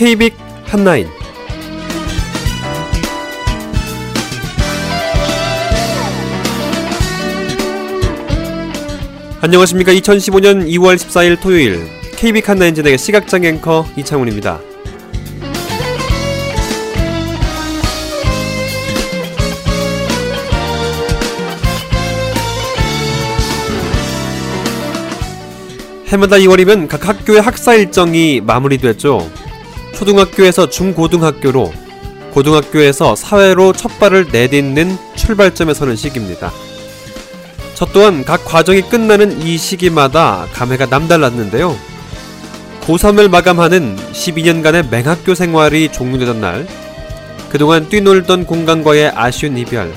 KBIC 한라인. 안녕하십니까. 2015년 2월 14일 토요일 KBIC 한라인 진행의 시각장 앵커 이창훈입니다. 해마다 2월이면 각 학교의 학사 일정이 마무리됐죠. 초등학교에서 중고등학교로, 고등학교에서 사회로 첫 발을 내딛는 출발점에 서는 시기입니다. 저 또한 각 과정이 끝나는 이 시기마다 감회가 남달랐는데요. 고3을 마감하는 12년간의 맹학교 생활이 종료되던 날, 그동안 뛰놀던 공간과의 아쉬운 이별,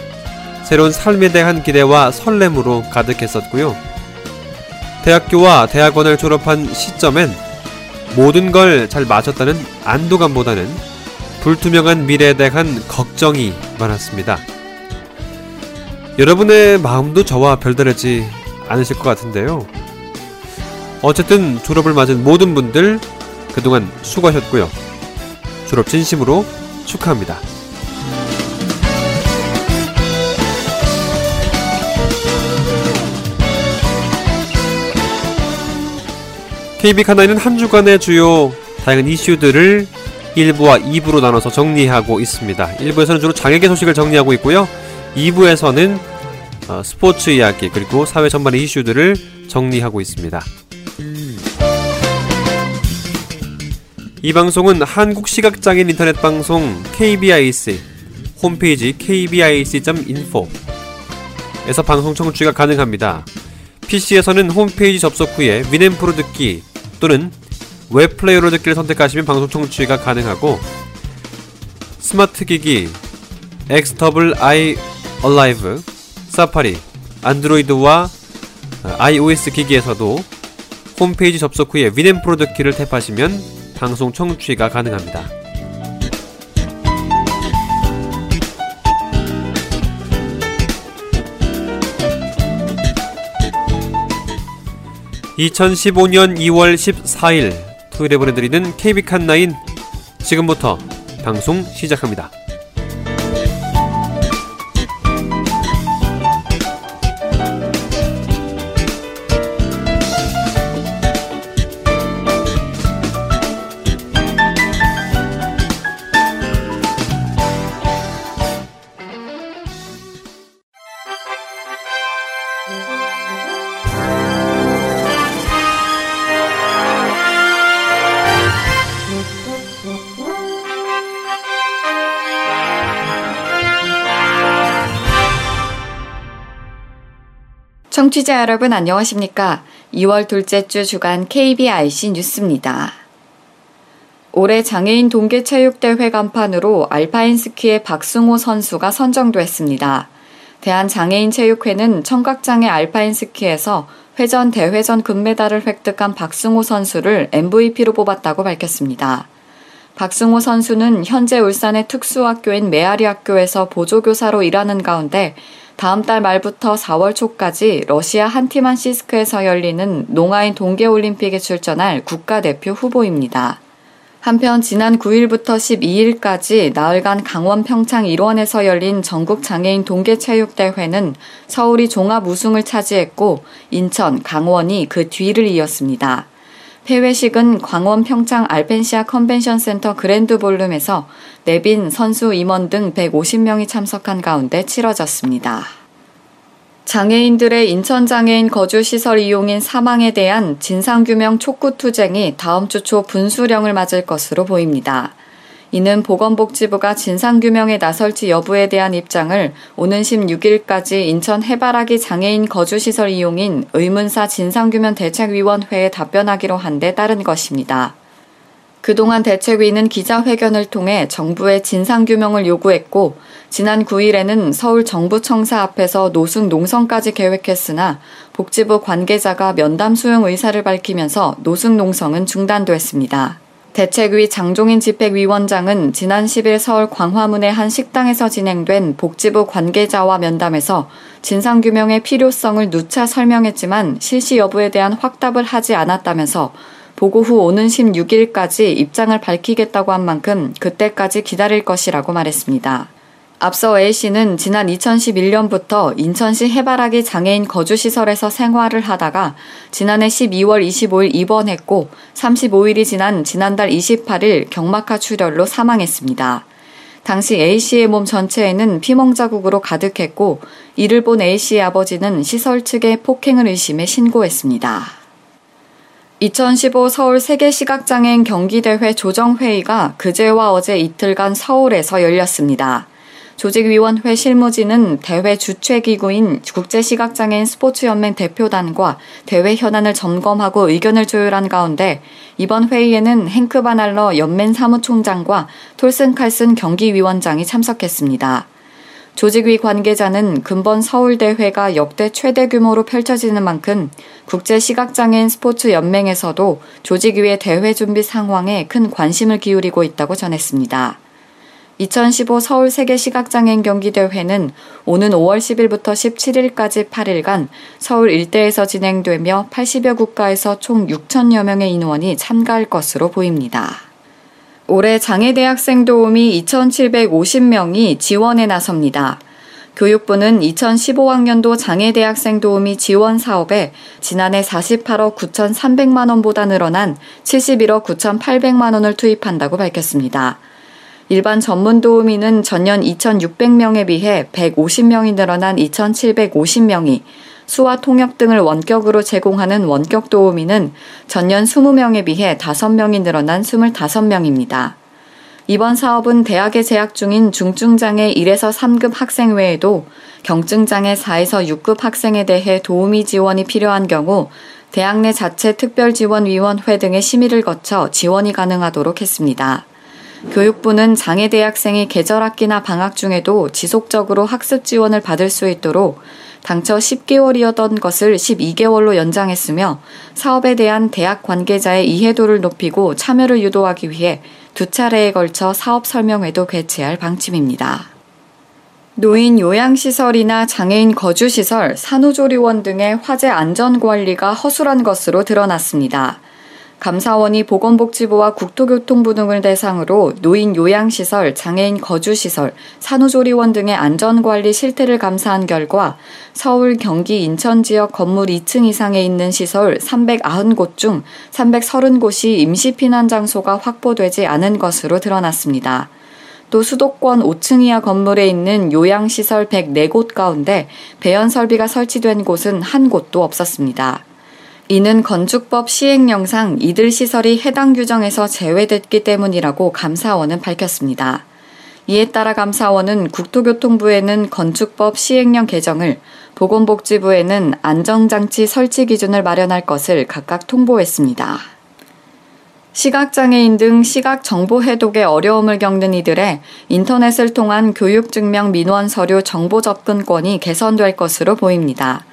새로운 삶에 대한 기대와 설렘으로 가득했었고요. 대학교와 대학원을 졸업한 시점엔 모든 걸잘 마쳤다는 안도감보다는 불투명한 미래에 대한 걱정이 많았습니다. 여러분의 마음도 저와 별다르지 않으실 것 같은데요. 어쨌든 졸업을 맞은 모든 분들 그동안 수고하셨고요. 졸업 진심으로 축하합니다. KB 카나이는 한 주간의 주요 다양한 이슈들을 1부와 2부로 나눠서 정리하고 있습니다. 1부에서는 주로 장애계 소식을 정리하고 있고요. 2부에서는 어, 스포츠 이야기 그리고 사회 전반의 이슈들을 정리하고 있습니다. 이 방송은 한국시각장애인 인터넷 방송 KBIC 홈페이지 kbic.info 에서 방송 청취가 가능합니다. PC에서는 홈페이지 접속 후에 Winamp로 듣기 또는 웹 플레이어로 듣기를 선택하시면 방송 청취가 가능하고 스마트 기기 XWI Alive, 사파리, 안드로이드와 iOS 기기에서도 홈페이지 접속 후에 Winamp로 듣기를 탭하시면 방송 청취가 가능합니다. (2015년 2월 14일) 토요일에 보내드리는 KB 칸나인 지금부터 방송 시작합니다. 청취자 여러분 안녕하십니까? 2월 둘째 주 주간 KBIC 뉴스입니다. 올해 장애인 동계체육대회 간판으로 알파인 스키의 박승호 선수가 선정됐습니다. 대한장애인체육회는 청각장애 알파인 스키에서 회전 대회전 금메달을 획득한 박승호 선수를 MVP로 뽑았다고 밝혔습니다. 박승호 선수는 현재 울산의 특수학교인 메아리 학교에서 보조교사로 일하는 가운데 다음 달 말부터 4월 초까지 러시아 한티만시스크에서 열리는 농아인 동계올림픽에 출전할 국가대표 후보입니다. 한편 지난 9일부터 12일까지 나흘간 강원 평창 일원에서 열린 전국 장애인 동계체육대회는 서울이 종합 우승을 차지했고 인천, 강원이 그 뒤를 이었습니다. 폐회식은 광원 평창 알펜시아 컨벤션 센터 그랜드 볼룸에서 내빈 선수 임원 등 150명이 참석한 가운데 치러졌습니다. 장애인들의 인천장애인 거주시설 이용인 사망에 대한 진상규명 촉구투쟁이 다음 주 초 분수령을 맞을 것으로 보입니다. 이는 보건복지부가 진상규명에 나설지 여부에 대한 입장을 오는 16일까지 인천 해바라기 장애인 거주시설 이용인 의문사 진상규명 대책위원회에 답변하기로 한 데 따른 것입니다. 그동안 대책위는 기자회견을 통해 정부의 진상규명을 요구했고, 지난 9일에는 서울 정부청사 앞에서 노숙 농성까지 계획했으나 복지부 관계자가 면담 수용 의사를 밝히면서 노숙 농성은 중단됐습니다. 대책위 장종인 집행위원장은 지난 10일 서울 광화문의 한 식당에서 진행된 복지부 관계자와 면담에서 진상규명의 필요성을 누차 설명했지만 실시 여부에 대한 확답을 하지 않았다면서 보고 후 오는 16일까지 입장을 밝히겠다고 한 만큼 그때까지 기다릴 것이라고 말했습니다. 앞서 A씨는 지난 2011년부터 인천시 해바라기 장애인 거주시설에서 생활을 하다가 지난해 12월 25일 입원했고 35일이 지난 지난달 28일 경막하 출혈로 사망했습니다. 당시 A씨의 몸 전체에는 피멍 자국으로 가득했고 이를 본 A씨의 아버지는 시설 측에 폭행을 의심해 신고했습니다. 2015 서울 세계시각장애인 경기대회 조정회의가 그제와 어제 이틀간 서울에서 열렸습니다. 조직위원회 실무진은 대회 주최기구인 국제시각장애인 스포츠연맹 대표단과 대회 현안을 점검하고 의견을 조율한 가운데 이번 회의에는 행크 바날러 연맹 사무총장과 톨슨 칼슨 경기위원장이 참석했습니다. 조직위 관계자는 근본 서울대회가 역대 최대 규모로 펼쳐지는 만큼 국제시각장애인 스포츠 연맹에서도 조직위의 대회 준비 상황에 큰 관심을 기울이고 있다고 전했습니다. 2015 서울 세계 시각장애인 경기대회는 오는 5월 10일부터 17일까지 8일간 서울 일대에서 진행되며 80여 국가에서 총 6천여 명의 인원이 참가할 것으로 보입니다. 올해 장애대학생 도우미 2,750명이 지원에 나섭니다. 교육부는 2015학년도 장애대학생 도우미 지원 사업에 지난해 48억 9,300만 원보다 늘어난 71억 9,800만 원을 투입한다고 밝혔습니다. 일반 전문 도우미는 전년 2,600명에 비해 150명이 늘어난 2,750명이 수화 통역 등을 원격으로 제공하는 원격 도우미는 전년 20명에 비해 5명이 늘어난 25명입니다. 이번 사업은 대학에 재학 중인 중증장애 1에서 3급 학생 외에도 경증장애 4에서 6급 학생에 대해 도우미 지원이 필요한 경우 대학 내 자체 특별지원위원회 등의 심의를 거쳐 지원이 가능하도록 했습니다. 교육부는 장애 대학생이 계절학기나 방학 중에도 지속적으로 학습 지원을 받을 수 있도록 당초 10개월이었던 것을 12개월로 연장했으며 사업에 대한 대학 관계자의 이해도를 높이고 참여를 유도하기 위해 두 차례에 걸쳐 사업 설명회도 개최할 방침입니다. 노인 요양시설이나 장애인 거주시설, 산후조리원 등의 화재 안전관리가 허술한 것으로 드러났습니다. 감사원이 보건복지부와 국토교통부 등을 대상으로 노인 요양시설, 장애인 거주시설, 산후조리원 등의 안전관리 실태를 감사한 결과 서울, 경기, 인천 지역 건물 2층 이상에 있는 시설 390곳 중 330곳이 임시피난 장소가 확보되지 않은 것으로 드러났습니다. 또 수도권 5층 이하 건물에 있는 요양시설 104곳 가운데 배연 설비가 설치된 곳은 한 곳도 없었습니다. 이는 건축법 시행령상 이들 시설이 해당 규정에서 제외됐기 때문이라고 감사원은 밝혔습니다. 이에 따라 감사원은 국토교통부에는 건축법 시행령 개정을, 보건복지부에는 안정장치 설치 기준을 마련할 것을 각각 통보했습니다. 시각장애인 등 시각 정보 해독에 어려움을 겪는 이들의 인터넷을 통한 교육증명 민원 서류 정보 접근권이 개선될 것으로 보입니다.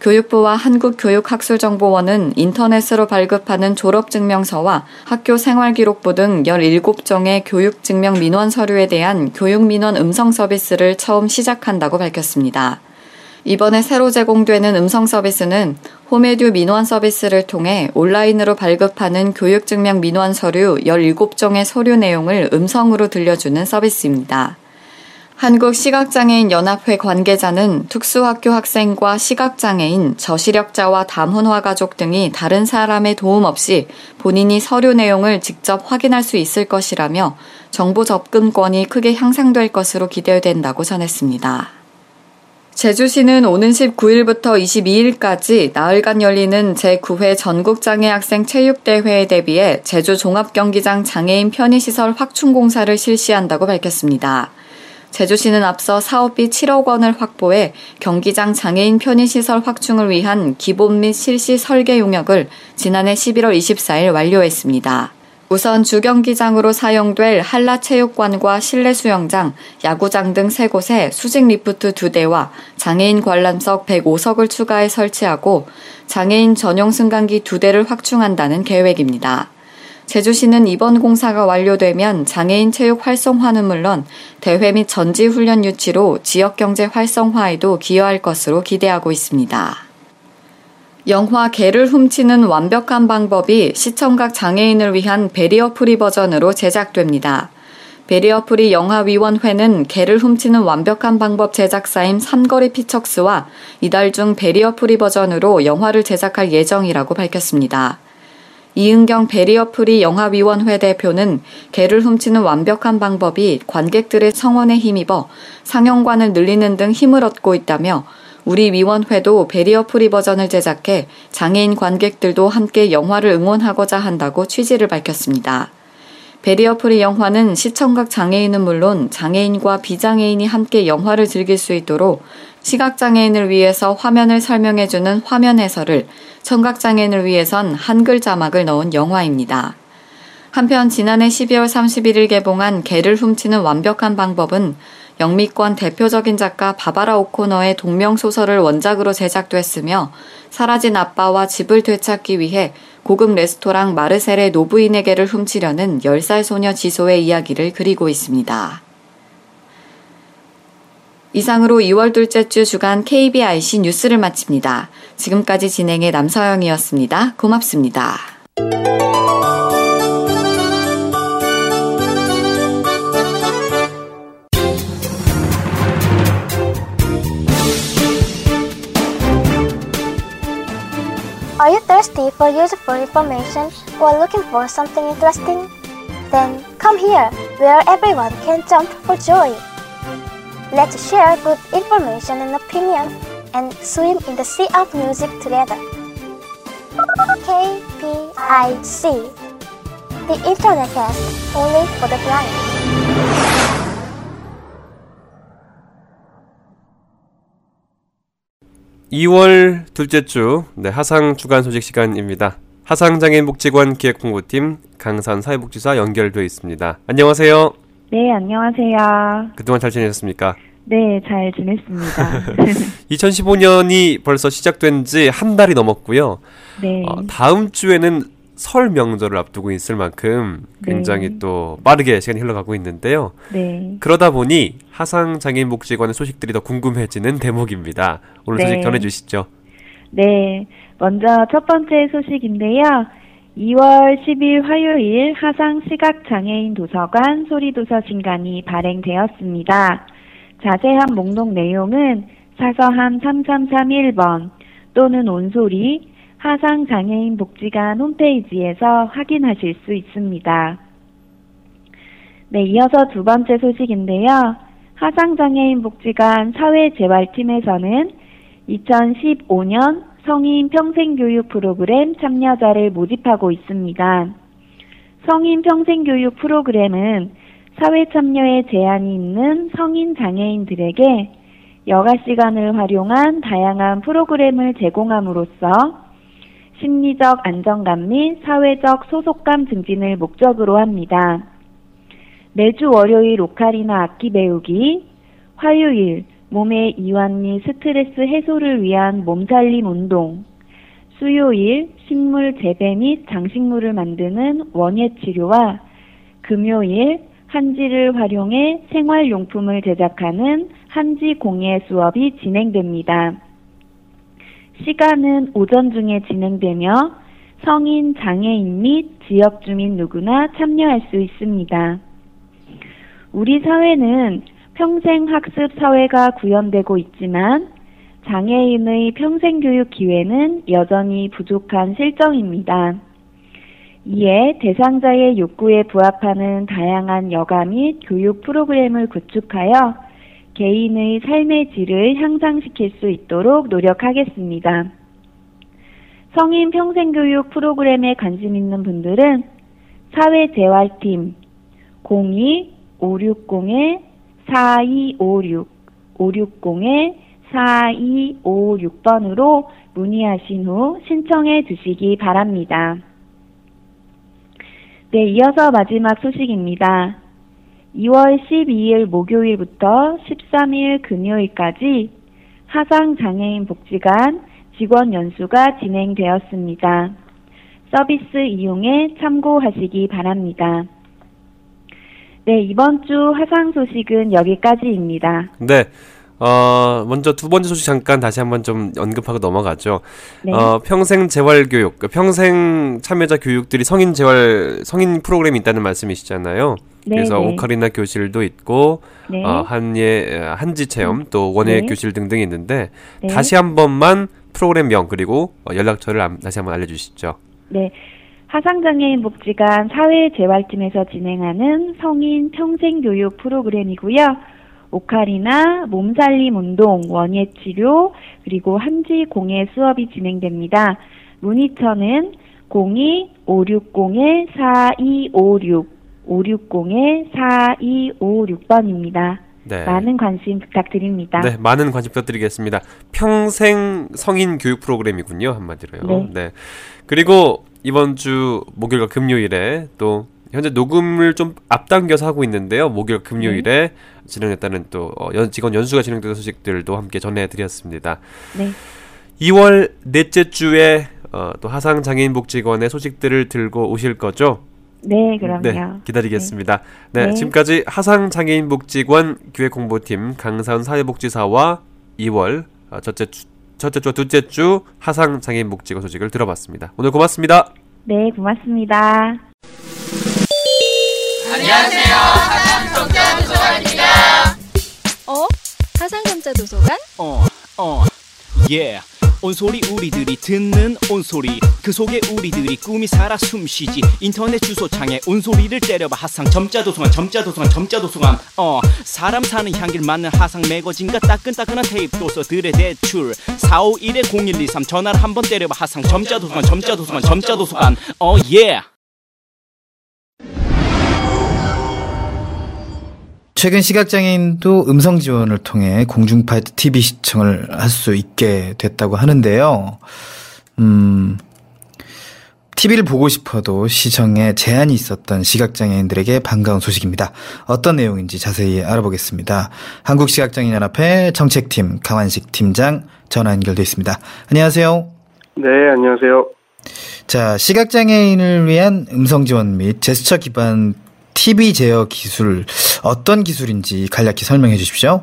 교육부와 한국교육학술정보원은 인터넷으로 발급하는 졸업증명서와 학교 생활기록부 등 17종의 교육증명 민원 서류에 대한 교육민원 음성 서비스를 처음 시작한다고 밝혔습니다. 이번에 새로 제공되는 음성 서비스는 홈에듀 민원 서비스를 통해 온라인으로 발급하는 교육증명 민원 서류 17종의 서류 내용을 음성으로 들려주는 서비스입니다. 한국시각장애인연합회 관계자는 특수학교 학생과 시각장애인, 저시력자와 다문화 가족 등이 다른 사람의 도움 없이 본인이 서류 내용을 직접 확인할 수 있을 것이라며 정보 접근권이 크게 향상될 것으로 기대된다고 전했습니다. 제주시는 오는 19일부터 22일까지 나흘간 열리는 제9회 전국장애학생 체육대회에 대비해 제주 종합경기장 장애인 편의시설 확충 공사를 실시한다고 밝혔습니다. 제주시는 앞서 사업비 7억 원을 확보해 경기장 장애인 편의시설 확충을 위한 기본 및 실시 설계 용역을 지난해 11월 24일 완료했습니다. 우선 주경기장으로 사용될 한라체육관과 실내 수영장, 야구장 등 3곳에 수직 리프트 2대와 장애인 관람석 105석을 추가해 설치하고 장애인 전용 승강기 2대를 확충한다는 계획입니다. 제주시는 이번 공사가 완료되면 장애인 체육 활성화는 물론 대회 및 전지 훈련 유치로 지역 경제 활성화에도 기여할 것으로 기대하고 있습니다. 영화 개를 훔치는 완벽한 방법이 시청각 장애인을 위한 barrier free 버전으로 제작됩니다. 배리어 프리 영화위원회는 개를 훔치는 완벽한 방법 제작사인 삼거리 픽쳐스와 이달 중 배리어 프리 버전으로 영화를 제작할 예정이라고 밝혔습니다. 이은경 배리어 프리 영화위원회 대표는 개를 훔치는 완벽한 방법이 관객들의 성원에 힘입어 상영관을 늘리는 등 힘을 얻고 있다며 우리 위원회도 배리어 프리 버전을 제작해 장애인 관객들도 함께 영화를 응원하고자 한다고 취지를 밝혔습니다. 배리어 프리 영화는 시청각 장애인은 물론 장애인과 비장애인이 함께 영화를 즐길 수 있도록 시각장애인을 위해서 화면을 설명해주는 화면 해설을, 청각장애인을 위해선 한글 자막을 넣은 영화입니다. 한편 지난해 12월 31일 개봉한 개를 훔치는 완벽한 방법은 영미권 대표적인 작가 바바라 오코너의 동명소설을 원작으로 제작됐으며 사라진 아빠와 집을 되찾기 위해 고급 레스토랑 마르셀의 노부인에게를 훔치려는 10살 소녀 지소의 이야기를 그리고 있습니다. 이상으로 2월 둘째 주 주간 KBIC 뉴스를 마칩니다. 지금까지 진행의 남서영이었습니다. 고맙습니다. Are you thirsty for useful information or looking for something interesting? Then come here, where everyone can jump for joy. Let's share good information and opinion and swim in the sea of music together. KPIC The Internet Cast only for the blind. 이월 둘째 주 네, 하상 주간 소식 시간입니다. 하상장애인 복지관 기획홍보팀 강산 사회복지사 연결되어 있습니다. 안녕하세요. 네, 안녕하세요. 그동안 잘 지내셨습니까? 네, 잘 지냈습니다. 2015년이 벌써 시작된 지 한 달이 넘었고요. 네. 어, 다음 주에는 설 명절을 앞두고 있을 만큼 굉장히 네. 또 빠르게 시간이 흘러가고 있는데요. 네. 그러다 보니 하상 장애인 복지관의 소식들이 더 궁금해지는 대목입니다. 오늘 네. 소식 전해 주시죠. 네. 먼저 첫 번째 소식인데요. 2월 10일 화요일 하상 시각장애인 도서관 소리도서 신간이 발행되었습니다. 자세한 목록 내용은 사서함 3331번 또는 온소리 하상장애인 복지관 홈페이지에서 확인하실 수 있습니다. 네, 이어서 두 번째 소식인데요. 하상장애인 복지관 사회재활팀에서는 2015년 성인 평생교육 프로그램 참여자를 모집하고 있습니다. 성인 평생교육 프로그램은 사회 참여에 제한이 있는 성인 장애인들에게 여가 시간을 활용한 다양한 프로그램을 제공함으로써 심리적 안정감 및 사회적 소속감 증진을 목적으로 합니다. 매주 월요일 오카리나 악기 배우기, 화요일 몸의 이완 및 스트레스 해소를 위한 몸살림 운동, 수요일 식물 재배 및 장식물을 만드는 원예 치료와 금요일 한지를 활용해 생활용품을 제작하는 한지 공예 수업이 진행됩니다. 시간은 오전 중에 진행되며 성인, 장애인 및 지역 주민 누구나 참여할 수 있습니다. 우리 사회는 평생 학습 사회가 구현되고 있지만 장애인의 평생 교육 기회는 여전히 부족한 실정입니다. 이에 대상자의 욕구에 부합하는 다양한 여가 및 교육 프로그램을 구축하여 개인의 삶의 질을 향상시킬 수 있도록 노력하겠습니다. 성인 평생교육 프로그램에 관심 있는 분들은 사회재활팀 02-560-4256 560-4256번으로 문의하신 후 신청해 주시기 바랍니다. 네, 이어서 마지막 소식입니다. 2월 12일 목요일부터 13일 금요일까지 하상장애인 복지관 직원 연수가 진행되었습니다. 서비스 이용에 참고하시기 바랍니다. 네, 이번 주 하상 소식은 여기까지입니다. 네. 어, 먼저 두 번째 소식 잠깐 다시 한번 좀 언급하고 넘어가죠. 네. 어, 평생 재활 교육, 그 평생 참여자 교육들이 성인 재활, 성인 프로그램이 있다는 말씀이시잖아요. 네, 그래서 네. 오카리나 교실도 있고, 네. 어, 한예, 한지 체험, 또 원예 네. 교실 등등이 있는데, 네. 다시 한 번만 프로그램명 그리고 어, 연락처를 암- 다시 한번 알려 주시죠. 네. 하상장애인 복지관 사회재활팀에서 진행하는 성인 평생교육 프로그램이고요. 오카리나, 몸살림 운동, 원예치료, 그리고 한지 공예 수업이 진행됩니다. 문의처는 02-560-4256, 560-4256번입니다. 네. 많은 관심 부탁드립니다. 네, 많은 관심 부탁드리겠습니다. 평생 성인 교육 프로그램이군요, 한마디로요. 네. 그리고 이번 주 목요일과 금요일에 또 현재 녹음을 좀 앞당겨서 하고 있는데요. 목요일 금요일에 진행했다는 또 어, 연, 직원 연수가 진행되는 소식들도 함께 전해드렸습니다. 네. 2월 넷째 주에 어, 또 하상 장애인 복지관의 소식들을 들고 오실 거죠? 네, 그럼요. 네, 기다리겠습니다. 네, 네. 지금까지 하상 장애인 복지관 기획 홍보팀 강사은 사회복지사와 2월 어, 첫째 주, 첫째 주와 둘째 주 하상 장애인 복지관 소식을 들어봤습니다. 오늘 고맙습니다. 네, 고맙습니다. 어? 가상점자 도서관? 어, 어, 예. 온소리 우리들이 듣는 온소리. 그 속에 우리들이 꿈이 살아 숨쉬지. 인터넷 주소창에 온소리를 때려봐. 하상 점자 도서관 점자 도서관 점자 도서관 어 사람 사는 향기를 맡는 하상 매거진과 따끈따끈한 테이프 도서들의 대출. 451-0123 전화를 한번 때려봐. 하상 점자 도서관 점자 도서관 점자 도서관 어예 최근 시각장애인도 음성 지원을 통해 공중파이트 TV 시청을 할 수 있게 됐다고 하는데요. 음, TV를 보고 싶어도 시청에 제한이 있었던 시각장애인들에게 반가운 소식입니다. 어떤 내용인지 자세히 알아보겠습니다. 한국시각장애인연합회 정책팀 강환식 팀장 전화 연결돼 있습니다. 안녕하세요. 네, 안녕하세요. 자, 시각장애인을 위한 음성 지원 및 제스처 기반 TV 제어 기술 어떤 기술인지 간략히 설명해 주십시오.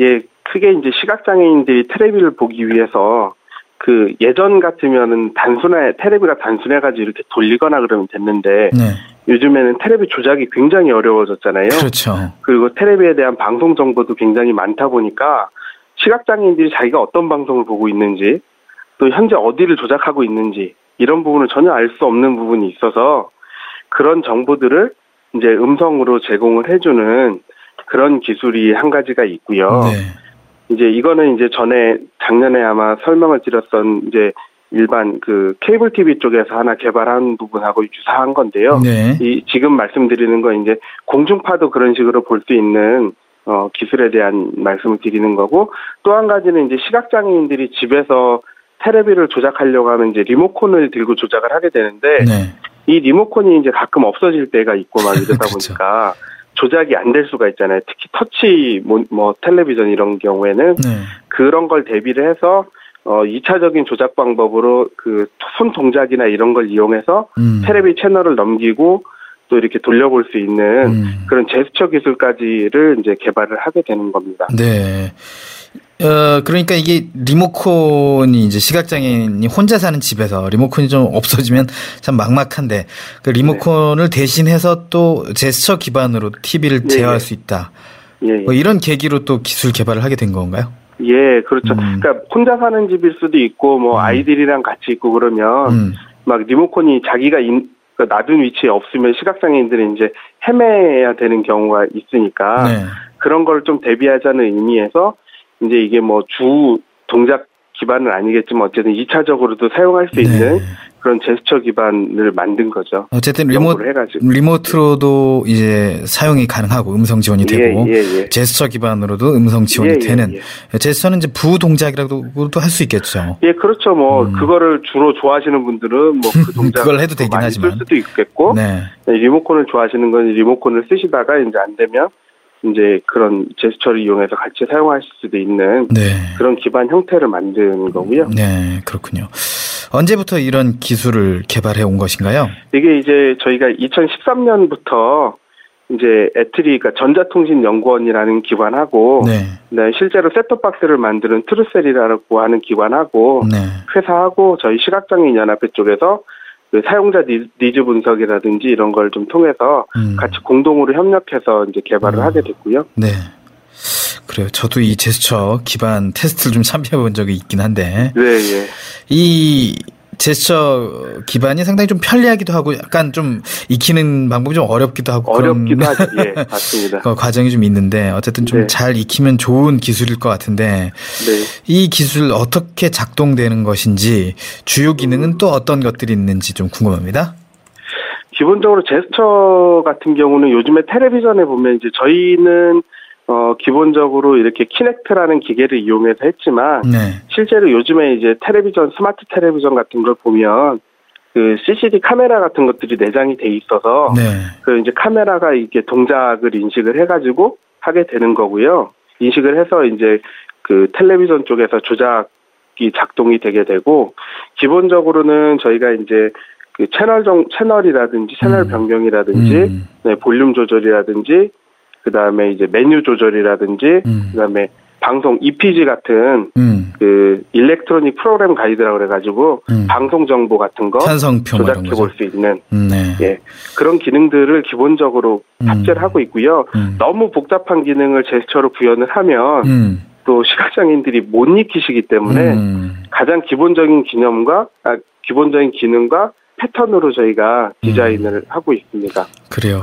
예, 크게 이제 시각장애인들이 테레비를 보기 위해서 그 예전 같으면은 단순해, 테레비가 단순해가지고 이렇게 돌리거나 그러면 됐는데 네. 요즘에는 테레비 조작이 굉장히 어려워졌잖아요. 그렇죠. 그리고 테레비에 대한 방송 정보도 굉장히 많다 보니까 시각장애인들이 자기가 어떤 방송을 보고 있는지 또 현재 어디를 조작하고 있는지 이런 부분을 전혀 알 수 없는 부분이 있어서 그런 정보들을 이제 음성으로 제공을 해주는 그런 기술이 한 가지가 있고요. 네. 이제 이거는 이제 전에 작년에 아마 설명을 드렸던 이제 일반 그 케이블 TV 쪽에서 하나 개발한 부분하고 유사한 건데요. 네. 이 지금 말씀드리는 건 이제 공중파도 그런 식으로 볼 수 있는 어, 기술에 대한 말씀을 드리는 거고 또 한 가지는 이제 시각장애인들이 집에서 테레비를 조작하려고 하면 이제 리모컨을 들고 조작을 하게 되는데 네. 이 리모컨이 이제 가끔 없어질 때가 있고 막 이러다. 보니까 조작이 안 될 수가 있잖아요. 특히 터치 뭐, 뭐 텔레비전 이런 경우에는 네. 그런 걸 대비를 해서 어 2차적인 조작 방법으로 그 손 동작이나 이런 걸 이용해서 음. 테레비 채널을 넘기고 또 이렇게 돌려볼 수 있는 음. 그런 제스처 기술까지를 이제 개발을 하게 되는 겁니다. 네. 어, 그러니까 이게 리모컨이 이제 시각장애인이 혼자 사는 집에서 리모컨이 좀 없어지면 참 막막한데 그 리모컨을 대신해서 또 제스처 기반으로 TV를 네, 제어할 네. 수 있다. 예, 예. 뭐 이런 계기로 또 기술 개발을 하게 된 건가요? 예, 그렇죠. 음. 그러니까 혼자 사는 집일 수도 있고 뭐 아이들이랑 같이 있고 그러면 음. 막 리모컨이 자기가 인, 그 놔둔 위치에 없으면 시각장애인들은 이제 헤매야 되는 경우가 있으니까 네. 그런 걸 좀 대비하자는 의미에서 이제 이게 뭐 주 동작 기반은 아니겠지만 어쨌든 2차적으로도 사용할 수 네. 있는 그런 제스처 기반을 만든 거죠. 어쨌든 리모, 연구를 해가지고. 리모트로도 이제 사용이 가능하고 음성 지원이 되고 예, 예, 예. 제스처 기반으로도 음성 지원이 예, 예, 되는 예. 제스처는 이제 부 동작이라고도 할 수 있겠죠. 예, 그렇죠. 뭐 그거를 주로 좋아하시는 분들은 뭐 그 동작 음. 그걸 해도 되긴 하지만. 쓸 수도 있겠고 네. 네, 리모컨을 좋아하시는 건 리모컨을 쓰시다가 이제 안 되면 이제 그런 제스처를 이용해서 같이 사용하실 수도 있는 네. 그런 기반 형태를 만든 거고요. 네, 그렇군요. 언제부터 이런 기술을 개발해 온 것인가요? 이게 이제 저희가 2013년부터 이제 ETRI, 그러니까 전자통신연구원이라는 기관하고, 네. 네, 실제로 셋톱박스를 만드는 트루셀이라고 하는 기관하고, 네. 회사하고 저희 시각장애인 연합회 쪽에서 그 사용자 니- 니즈 분석이라든지 이런 걸 좀 통해서 음. 같이 공동으로 협력해서 이제 개발을 음. 하게 됐고요. 네. 그래요. 저도 이 제스처 기반 테스트를 좀 참여해 본 적이 있긴 한데, 네, 예. 이 제스처 기반이 상당히 좀 편리하기도 하고, 약간 좀 익히는 방법이 좀 어렵기도 하고, 어렵기도 하죠. 예, 맞습니다. 그 과정이 좀 있는데, 어쨌든 좀 네. 잘 익히면 좋은 기술일 것 같은데, 네. 이 기술 어떻게 작동되는 것인지, 주요 기능은 또 어떤 것들이 있는지 좀 궁금합니다. 기본적으로 제스처 같은 경우는 요즘에 텔레비전에 보면 이제 저희는 어 기본적으로 이렇게 키넥트라는 기계를 이용해서 했지만 네. 실제로 요즘에 이제 텔레비전 스마트 텔레비전 같은 걸 보면 그 CCD 카메라 같은 것들이 내장이 돼 있어서 네. 그 이제 카메라가 이렇게 동작을 인식을 해가지고 하게 되는 거고요. 인식을 해서 이제 그 텔레비전 쪽에서 조작이 작동이 되게 되고 기본적으로는 저희가 이제 그 채널 정 채널이라든지 채널 음. 변경이라든지 음. 네, 볼륨 조절이라든지 그 다음에 이제 메뉴 조절이라든지 음. 그 다음에 방송 EPG 같은 음. 그 electronic program guide라고 그래가지고 음. 방송 정보 같은 거뭐 조작해. 볼 수 있는 음, 네. 예 그런 기능들을 기본적으로 음. 탑재를 하고 있고요. 음. 너무 복잡한 기능을 제스처로 구현을 하면 음. 또 시각장애인들이 못 익히시기 때문에 음. 가장 기본적인 개념과 아, 기본적인 기능과 패턴으로 저희가 디자인을 음. 하고 있습니다. 그래요.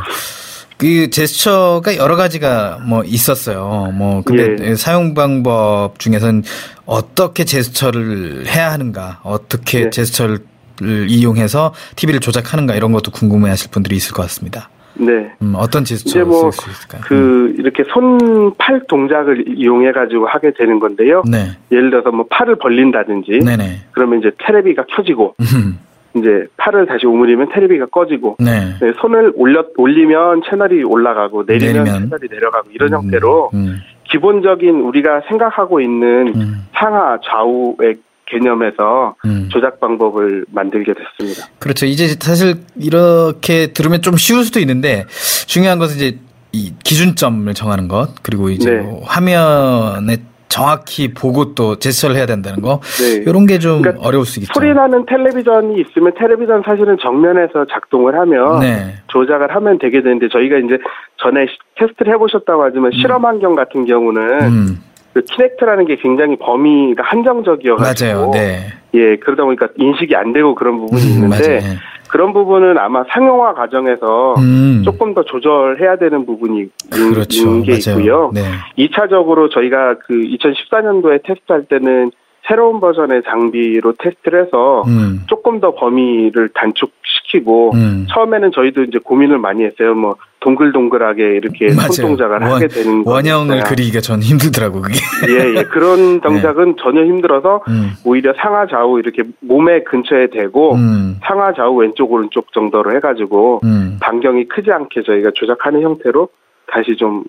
그 제스처가 여러 가지가 뭐 있었어요. 뭐 근데 예. 사용 방법 중에선 어떻게 제스처를 해야 하는가, 어떻게 네. 제스처를 이용해서 TV를 조작하는가 이런 것도 궁금해하실 분들이 있을 것 같습니다. 네. 음, 어떤 이제 제스처를 뭐쓸수 있을까요? 그 이렇게 손 팔 동작을 이용해 가지고 하게 되는 건데요. 음. 네, 예를 들어서 뭐 팔을 벌린다든지 네네. 그러면 이제 테레비가 켜지고 음, 이제 팔을 다시 오므리면 테레비가 꺼지고 네. 네, 손을 올려 올리면 채널이 올라가고 내리면, 내리면. 채널이 내려가고 이런 음, 형태로 음, 기본적인 우리가 생각하고 있는 음, 상하 좌우의 개념에서 음. 조작 방법을 만들게 됐습니다. 그렇죠. 이제 사실 이렇게 들으면 좀 쉬울 수도 있는데 중요한 것은 이제 이 기준점을 정하는 것 그리고 이제 네. 뭐 화면에 정확히 보고 또 제스처를 해야 된다는 거 네. 이런 게좀 그러니까 어려울 수 있겠죠. 소리 나는 텔레비전이 있으면 텔레비전 사실은 정면에서 작동을 하면 네. 조작을 하면 되게 되는데 저희가 이제 전에 시- 테스트를 해보셨다고 하지만 실험 환경 같은 경우는 음, 그 키넥트라는 게 굉장히 범위가 한정적이어가지고 맞아요. 네. 예 그러다 보니까 인식이 안 되고 그런 부분이 음, 있는데 맞아요. 네. 그런 부분은 아마 상용화 과정에서 음, 조금 더 조절해야 되는 부분이 있- 그렇죠. 게 맞아요. 있고요. 네. 2차적으로 저희가 그 2014년도에 테스트할 때는 새로운 버전의 장비로 테스트를 해서 음, 조금 더 범위를 단축시키고 음. 처음에는 저희도 이제 고민을 많이 했어요. 뭐 동글동글하게 이렇게 맞아요. 손동작을 원- 하게 되는 거 원형을. 그리기가 전 힘들더라고 그게. 예, 예. 그런 동작은 전혀 힘들어서 음, 오히려 상하 좌우 이렇게 몸의 근처에 대고 음, 상하 좌우 왼쪽 오른쪽 정도로 해가지고 음. 반경이 크지 않게 저희가 조작하는 형태로 다시 좀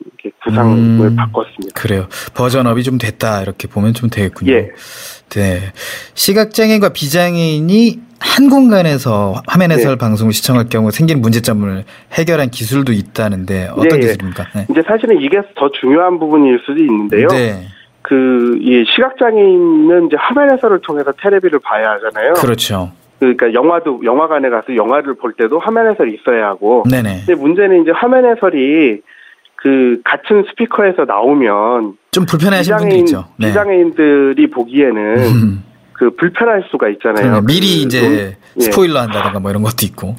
구상을 음. 바꿨습니다. 그래요. 버전업이 좀 됐다 이렇게 보면 좀 되겠군요. 예. 네. 시각장애인과 비장애인이 한 공간에서 화면 해설 네. 방송을 시청할 경우 생기는 문제점을 해결한 기술도 있다는데 어떤 예, 예. 기술입니까? 네. 이제 사실은 이게 더 중요한 부분일 수도 있는데요. 네. 그, 이 시각장애인은 이제 화면 해설을 통해서 테레비를 봐야 하잖아요. 그렇죠. 그러니까 영화도, 영화관에 가서 영화를 볼 때도 화면 해설이 있어야 하고. 네네. 근데 문제는 이제 화면 해설이 그 같은 스피커에서 나오면 좀 분도 비장애인, 있죠. 네. 비장애인들이 보기에는 음, 그 불편할 수가 있잖아요. 미리 그 이제 음, 예. 스포일러 한다던가 뭐 이런 것도 있고.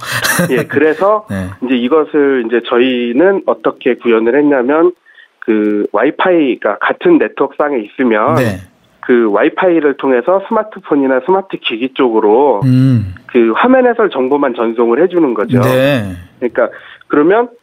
예, 그래서 네. 이제 이것을 이제 저희는 어떻게 구현을 했냐면 그 와이파이가 같은 네트워크상에 있으면 네. 그 와이파이를 통해서 스마트폰이나 스마트 기기 쪽으로 음. 그 화면 해설 정보만 전송을 해주는 거죠. 네. 그러니까 그러면 그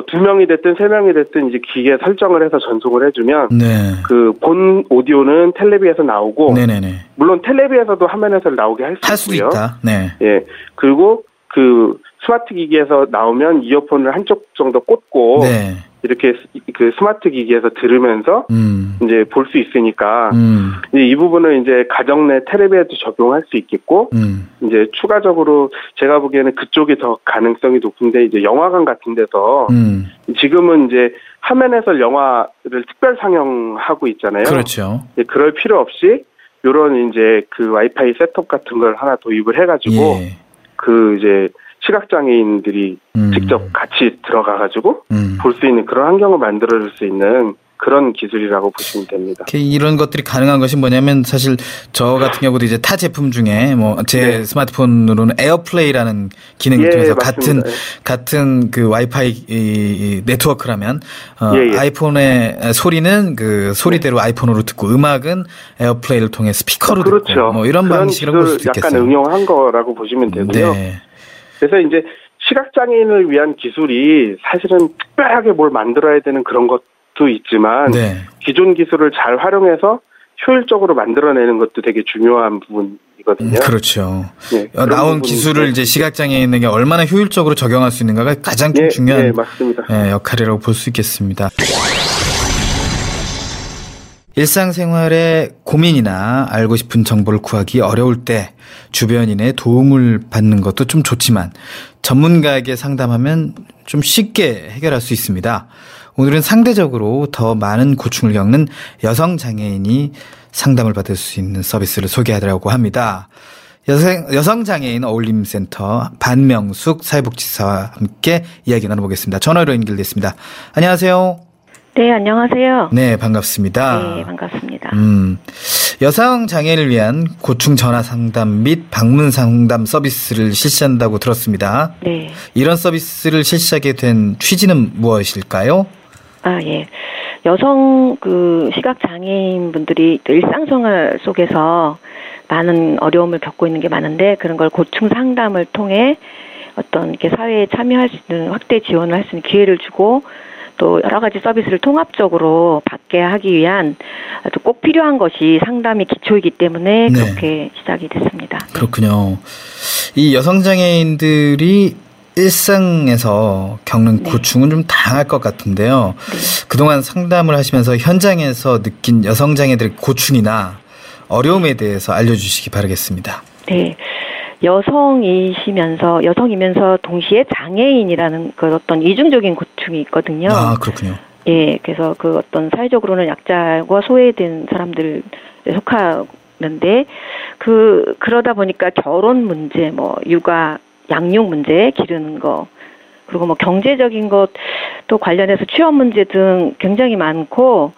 두 명이 됐든 세 명이 됐든 이제 기계 설정을 해서 전송을 해주면 네. 그본 오디오는 텔레비에서 나오고 네네네. 물론 텔레비에서도 화면 해설 나오게 할할수 있고요. 있다. 네. 예 그리고 그 스마트 기기에서 나오면 이어폰을 한쪽 정도 꽂고 네. 이렇게 스- 그 스마트 기기에서 들으면서 음. 이제 볼 수 있으니까 음. 이제 이 부분을 이제 가정 내 텔레비에도 적용할 수 있겠고 음. 이제 추가적으로 제가 보기에는 그쪽이 더 가능성이 높은데 이제 영화관 같은 데서 음. 지금은 이제 화면 해설 영화를 특별 상영하고 있잖아요. 그렇죠. 그럴 필요 없이 요런 이제 그 와이파이 셋톱 같은 걸 하나 도입을 해가지고 예. 그 이제 시각 장애인들이 음. 직접 같이 들어가가지고 음. 볼수 있는 그런 환경을 만들어줄 수 있는 그런 기술이라고 보시면 됩니다. 이렇게 이런 것들이 가능한 것이 뭐냐면 사실 저 같은 경우도 이제 타 제품 중에 뭐제 네. 스마트폰으로는 AirPlay라는 기능을 예, 통해서 맞습니다. 같은 같은 그 와이파이 네트워크라면 어, 예, 예. 아이폰의 소리는 그 소리대로 아이폰으로 듣고 음악은 AirPlay를 통해 스피커로 그렇죠. 듣고 뭐 이런 볼 기술을 수도 약간 있겠어요. 응용한 거라고 보시면 되고요. 네. 그래서 이제 시각장애인을 위한 기술이 사실은 특별하게 뭘 만들어야 되는 그런 것도 있지만 네. 기존 기술을 잘 활용해서 효율적으로 만들어내는 것도 되게 중요한 부분이거든요. 그렇죠. 네, 나온 기술을. 이제 시각장애인에게 얼마나 효율적으로 적용할 수 있는가가 가장 좀 예, 중요한. 예, 역할이라고 볼 수 있겠습니다. 일상생활에 고민이나 알고 싶은 정보를 구하기 어려울 때 주변인의 도움을 받는 것도 좀 좋지만 전문가에게 상담하면 좀 쉽게 해결할 수 있습니다. 오늘은 상대적으로 더 많은 고충을 겪는 여성 장애인이 상담을 받을 수 있는 서비스를 소개하려고 합니다. 여성, 여성장애인 어울림센터 반명숙 사회복지사와 함께 이야기 나눠보겠습니다. 전화로 연결됐습니다. 안녕하세요. 네, 안녕하세요. 네, 반갑습니다. 네, 반갑습니다. 음, 여성 장애인을 위한 고충 전화 상담 및 방문 상담 서비스를 실시한다고 들었습니다. 네. 이런 서비스를 실시하게 된 취지는 무엇일까요? 아, 예. 여성 그 시각 장애인 분들이 일상생활 속에서 많은 어려움을 겪고 있는 게 많은데 그런 걸 고충 상담을 통해 어떤 이렇게 사회에 참여할 수 있는 확대 지원을 할 수 있는 기회를 주고 또 여러 가지 서비스를 통합적으로 받게 하기 위한 아주 꼭 필요한 것이 상담이 기초이기 때문에 네. 그렇게 시작이 됐습니다. 그렇군요. 이 여성 장애인들이 일상에서 겪는 네. 고충은 좀 다양할 것 같은데요. 네. 그동안 상담을 하시면서 현장에서 느낀 여성 장애들의 고충이나 어려움에 대해서 알려주시기 바라겠습니다. 네. 여성이시면서 여성이면서 동시에 장애인이라는 그 어떤 이중적인 고충이 있거든요. 아 그렇군요. 예, 그래서 그 어떤 사회적으로는 약자와 소외된 사람들 속하는데 그 그러다 보니까 결혼 문제, 뭐 육아, 양육 문제 기르는 거 그리고 뭐 경제적인 것또 관련해서 취업 문제 등 굉장히 많고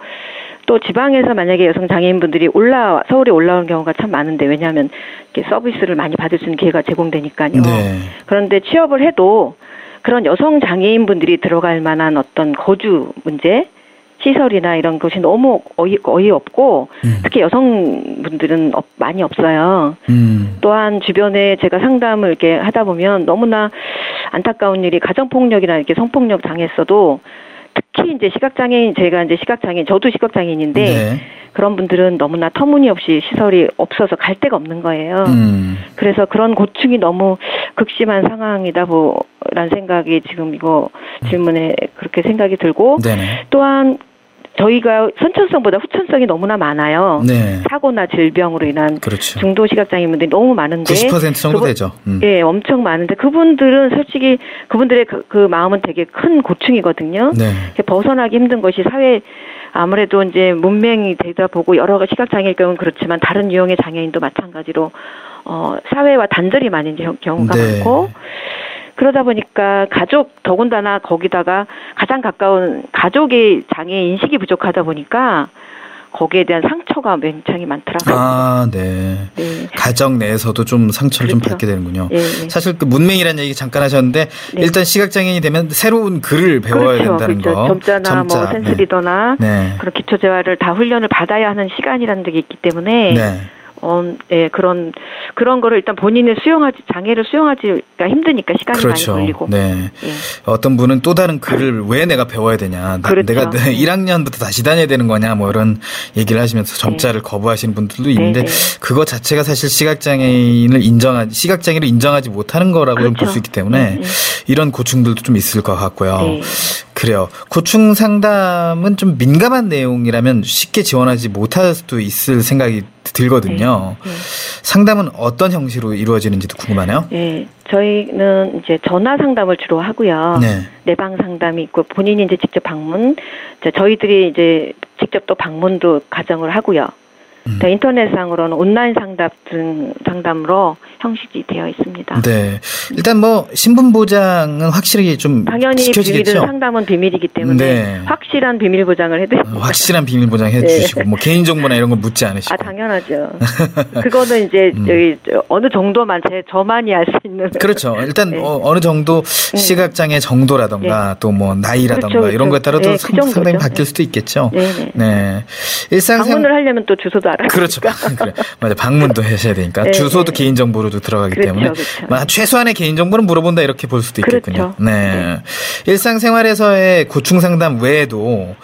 또 지방에서 만약에 여성 장애인분들이 올라 서울에 올라오는 경우가 참 많은데 왜냐하면 이렇게 서비스를 많이 받을 수 있는 기회가 제공되니까요. 네. 그런데 취업을 해도 그런 여성 장애인분들이 들어갈 만한 어떤 거주 문제, 시설이나 이런 것이 너무 어이, 어이없고 음. 특히 여성분들은 없- 많이 없어요. 음. 또한 주변에 제가 상담을 이렇게 하다 보면 너무나 안타까운 일이 가정폭력이나 이렇게 성폭력 당했어도 특히 이제 시각장애인 제가 이제 시각장애인 저도 시각장애인인데 네. 그런 분들은 너무나 터무니없이 시설이 없어서 갈 데가 없는 거예요. 음. 그래서 그런 고충이 너무 극심한 상황이다 보라는 생각이 지금 이거 질문에 그렇게 생각이 들고 네네. 또한 저희가 선천성보다 후천성이 너무나 많아요. 네. 사고나 질병으로 인한 그렇죠. 중도 시각장애인분들이 너무 많은데 90% 정도 그분- 되죠. 음. 예, 엄청 많은데 그분들은 솔직히 그분들의 그, 그 마음은 되게 큰 고충이거든요. 네. 벗어나기 힘든 것이 사회 아무래도 이제 문맹이 되다 보고 여러 가지 시각장애일 경우는 그렇지만 다른 유형의 장애인도 마찬가지로 어 사회와 단절이 많은 경- 경우가 네. 많고 그러다 보니까 가족 더군다나 거기다가 가장 가까운 가족의 장애 인식이 부족하다 보니까 거기에 대한 상처가 굉장히 많더라고요. 아, 네. 네. 가정 내에서도 좀 상처를 좀 그렇죠. 받게 되는군요. 예, 예. 사실 그 문맹이라는 얘기 잠깐 하셨는데 네. 일단 시각장애인이 되면 새로운 글을 배워야 그렇죠. 된다는 그렇죠. 거. 점자나 뭐 점자. 센스리더나 네. 네. 그런 기초 재활을 다 훈련을 받아야 하는 시간이라는 게 있기 때문에 네. 어, 예, 그런 그런 거를 일단 본인의 수용하지 장애를 수용하지가 힘드니까 시간이 그렇죠. 많이 걸리고. 네. 예. 어떤 분은 또 다른 글을 왜 내가 배워야 되냐. 나- 그렇죠. 내가 1학년부터 다시 다녀야 되는 거냐. 뭐 이런 얘기를 하시면서 점자를 거부하시는 분들도 있는데 네, 네. 그거 자체가 사실 시각 장애인을 인정하지, 시각 장애를 인정하지 못하는 거라고 그렇죠. 수 있기 때문에 네, 네. 이런 고충들도 좀 있을 것 같고요. 네. 그래요. 고충 상담은 좀 민감한 내용이라면 쉽게 지원하지 못할 수도 있을 생각이 들거든요. 네. 상담은 어떤 형식으로 이루어지는지도 궁금하네요. 예, 저희는 이제 전화 상담을 주로 하고요. 네. 내방 상담이 있고 본인이 이제 직접 방문, 저희들이 이제 직접 또 방문도 가정을 하고요. 음. 또 인터넷상으로는 온라인 상담 등 상담으로 형식이 되어 있습니다. 네. 일단 뭐 신분 보장은 확실히 좀 당연히 지켜지겠죠. 비밀은 상담은 비밀이기 때문에 네. 확실한 비밀 보장을 해드립니다. 어, 확실한 비밀 보장해 네. 주시고 뭐 개인 정보나 이런 거 묻지 않으시고. 아 당연하죠. 그거는 이제 음. 어느 정도만 제 저만이 알 수 있는. 그렇죠. 일단 네. 어, 느 정도 시각 장애 정도라던가 또 뭐 나이라던가 그렇죠, 이런 거에 그렇죠. 네, 그 상- 상당히 정도죠. 바뀔 수도 있겠죠. 네네. 네. 일상생 방문을 하려면 또 주소도 알아야 그렇죠. 그래. 맞아. 방문도 하셔야 되니까. 네, 주소도 네. 개인 정보로도 들어가기 그렇죠, 때문에 그렇죠. 뭐 최소한의 개인 정보는 물어본다 이렇게 볼 수도 있겠군요. 그렇죠. 네. 일상생활에서의 고충 상담 외에도